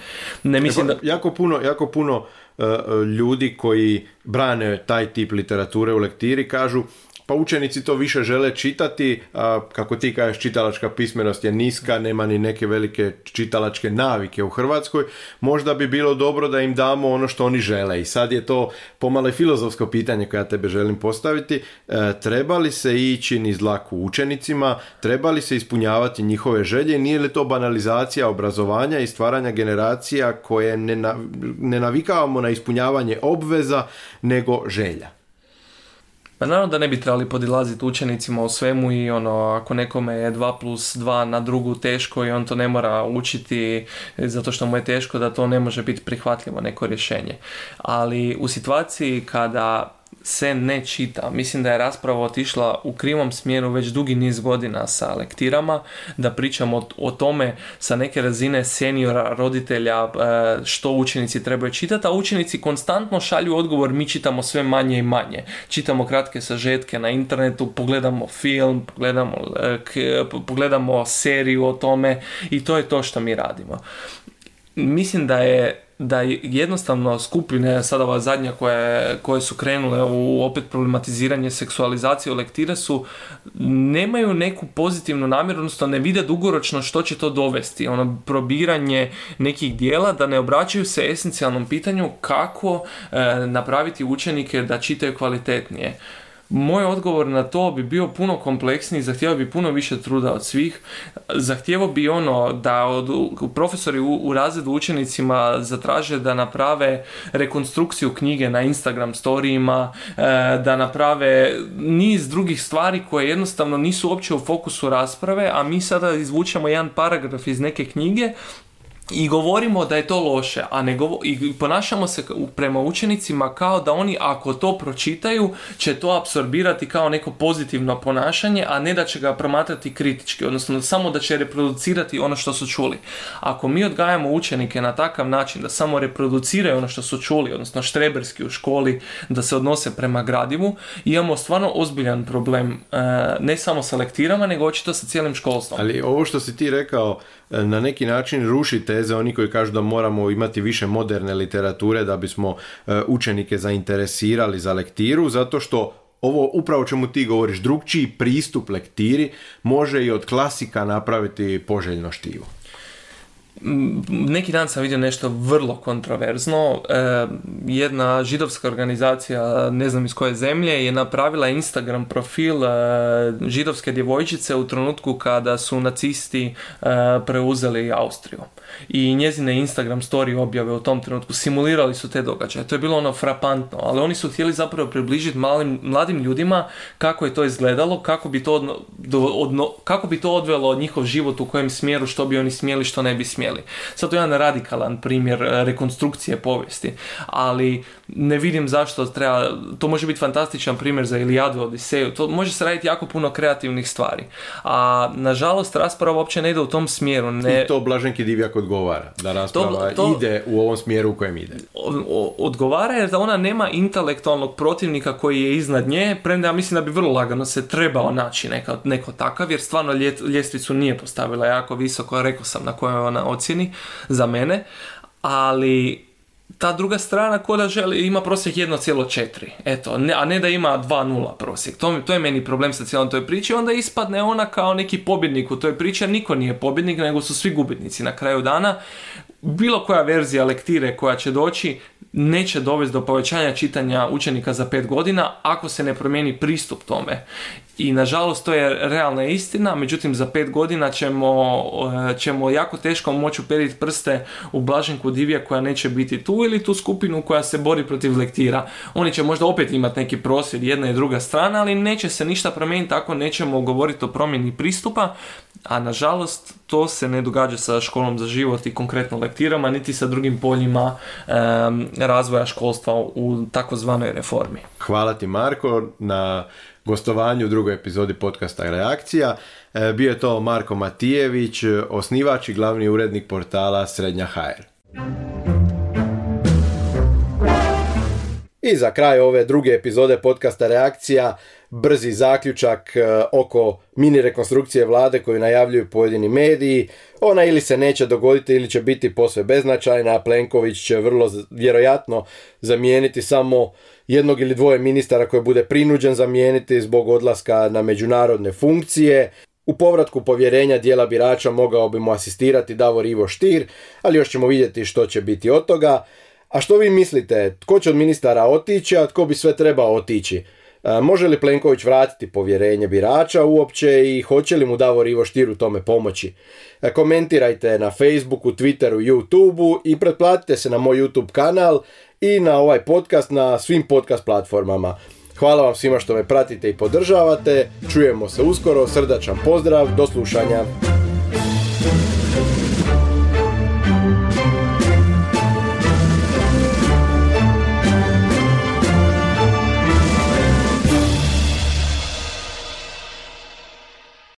Ne mislim da... Jako puno, jako puno ljudi koji brane taj tip literature u lektiri kažu pa učenici to više žele čitati, a kako ti kažeš čitalačka pismenost je niska, nema ni neke velike čitalačke navike u Hrvatskoj, možda bi bilo dobro da im damo ono što oni žele. I sad je to pomalo filozofsko pitanje koje ja tebe želim postaviti, e, treba li se ići niz dlaku učenicima, treba li se ispunjavati njihove želje, nije li to banalizacija obrazovanja i stvaranja generacija koje ne, ne navikavamo na ispunjavanje obveza nego želja? Pa naravno da ne bi trebali podilaziti učenicima u svemu i ono, ako nekome je 2 plus 2 na drugu teško i on to ne mora učiti zato što mu je teško da to ne može biti prihvatljivo neko rješenje. Ali u situaciji kada se ne čita. Mislim da je rasprava otišla u krivom smjeru već dugi niz godina sa lektirama, da pričamo o, tome sa neke razine seniora, roditelja, e, što učenici trebaju čitati, a učenici konstantno šalju odgovor mi čitamo sve manje i manje. Čitamo kratke sažetke na internetu, pogledamo film, pogledamo, e, pogledamo seriju o tome i to je to što mi radimo. Mislim da je da jednostavno skupine, sada ova zadnja koje, koje su krenule u opet problematiziranje seksualizacije lektire su, nemaju neku pozitivnu namjeru, odnosno ne vide dugoročno što će to dovesti. Ono probiranje nekih dijela da ne obraćaju se esencijalnom pitanju kako e, napraviti učenike da čitaju kvalitetnije. Moj odgovor na to bi bio puno kompleksniji, zahtijevao bi puno više truda od svih. Zahtijevao bi ono da od, profesori u, u razredu učenicima zatraže da naprave rekonstrukciju knjige na Instagram storijima, e, da naprave niz drugih stvari koje jednostavno nisu uopće u fokusu rasprave, a mi sada izvučemo jedan paragraf iz neke knjige i govorimo da je to loše, a ne i ponašamo se prema učenicima kao da oni ako to pročitaju će to apsorbirati kao neko pozitivno ponašanje, a ne da će ga promatrati kritički, odnosno samo da će reproducirati ono što su čuli. Ako mi odgajamo učenike na takav način da samo reproduciraju ono što su čuli, odnosno štreberski u školi, da se odnose prema gradivu, imamo stvarno ozbiljan problem e, ne samo sa lektirama, nego očito sa cijelim školstvom. Ali ovo što si ti rekao, e, na neki način ruši teze oni koji kažu da moramo imati više moderne literature da bismo e, učenike zainteresirali za lektiru, zato što ovo upravo čemu ti govoriš, drugčiji pristup lektiri može i od klasika napraviti poželjno štivo. Neki dan sam vidio nešto vrlo kontroverzno. E, jedna židovska organizacija, ne znam iz koje zemlje, je napravila Instagram profil e, židovske djevojčice u trenutku kada su nacisti e, preuzeli Austriju i njezine Instagram story objave u tom trenutku simulirali su te događaje. To je bilo ono frapantno, ali oni su htjeli zapravo približiti malim, mladim ljudima kako je to izgledalo, kako bi to, odno, kako bi to odvelo njihov život u kojem smjeru, što bi oni smjeli, što ne bi smjeli. Sad to je jedan radikalan primjer e, rekonstrukcije povijesti, ali ne vidim zašto treba, to može biti fantastičan primjer za Ilijadu, Odiseju, to može se raditi jako puno kreativnih stvari. A nažalost rasprava uopće ne ide u tom smjeru. Ne... I to Blaženki Divjak odgovara, da rasprava to, ide u ovom smjeru u kojem ide. Odgovara jer da ona nema intelektualnog protivnika koji je iznad nje, premda ja mislim da bi vrlo lagano se trebao naći neka, neko takav, jer stvarno ljestvicu nije postavila jako visoko, rekao sam na kojoj ona ocjeni za mene, ali ta druga strana ko da želi, ima prosjek 1,4. Eto, ne, a ne da ima 2,0 prosjek. To, to je meni problem sa cijelom toj priči. Onda ispadne ona kao neki pobjednik u toj priči, niko nije pobjednik, nego su svi gubitnici na kraju dana. Bilo koja verzija lektire koja će doći neće dovesti do povećanja čitanja učenika za pet godina ako se ne promijeni pristup tome. I nažalost to je realna istina, međutim za pet godina ćemo, eh, ćemo jako teško moći uperiti prste u Blaženku Divija koja neće biti tu ili tu skupinu koja se bori protiv lektira. Oni će možda opet imati neki prosvjed jedna i druga strana, ali neće se ništa promijeniti ako nećemo govoriti o promjeni pristupa, a nažalost to se ne događa sa školom za život i konkretno lektirama, niti sa drugim poljima razvoja školstva u takozvanoj reformi. Hvala ti Marko na gostovanju u drugoj epizodi podcasta Reakcija. E, bio je to Marko Matijević, osnivač i glavni urednik portala Srednja HR. I za kraj ove druge epizode podcasta Reakcija, brzi zaključak e, oko mini rekonstrukcije vlade koju najavljuju pojedini mediji. Ona ili se neće dogoditi ili će biti posve beznačajna, a Plenković će vrlo vjerojatno zamijeniti samo jednog ili dvoje ministara koje bude prinuđen zamijeniti zbog odlaska na međunarodne funkcije. U povratku povjerenja dijela birača mogao bi mu asistirati Davor Ivo Štir, ali još ćemo vidjeti što će biti od toga. A što vi mislite, tko će od ministara otići, a tko bi sve trebao otići? E, može li Plenković vratiti povjerenje birača uopće i hoće li mu Davor Ivo Štir u tome pomoći? E, komentirajte na Facebooku, Twitteru, YouTubeu i pretplatite se na moj YouTube kanal i na ovaj podcast na svim podcast platformama. Hvala vam svima što me pratite i podržavate. Čujemo se uskoro. Srdačan pozdrav. Do slušanja.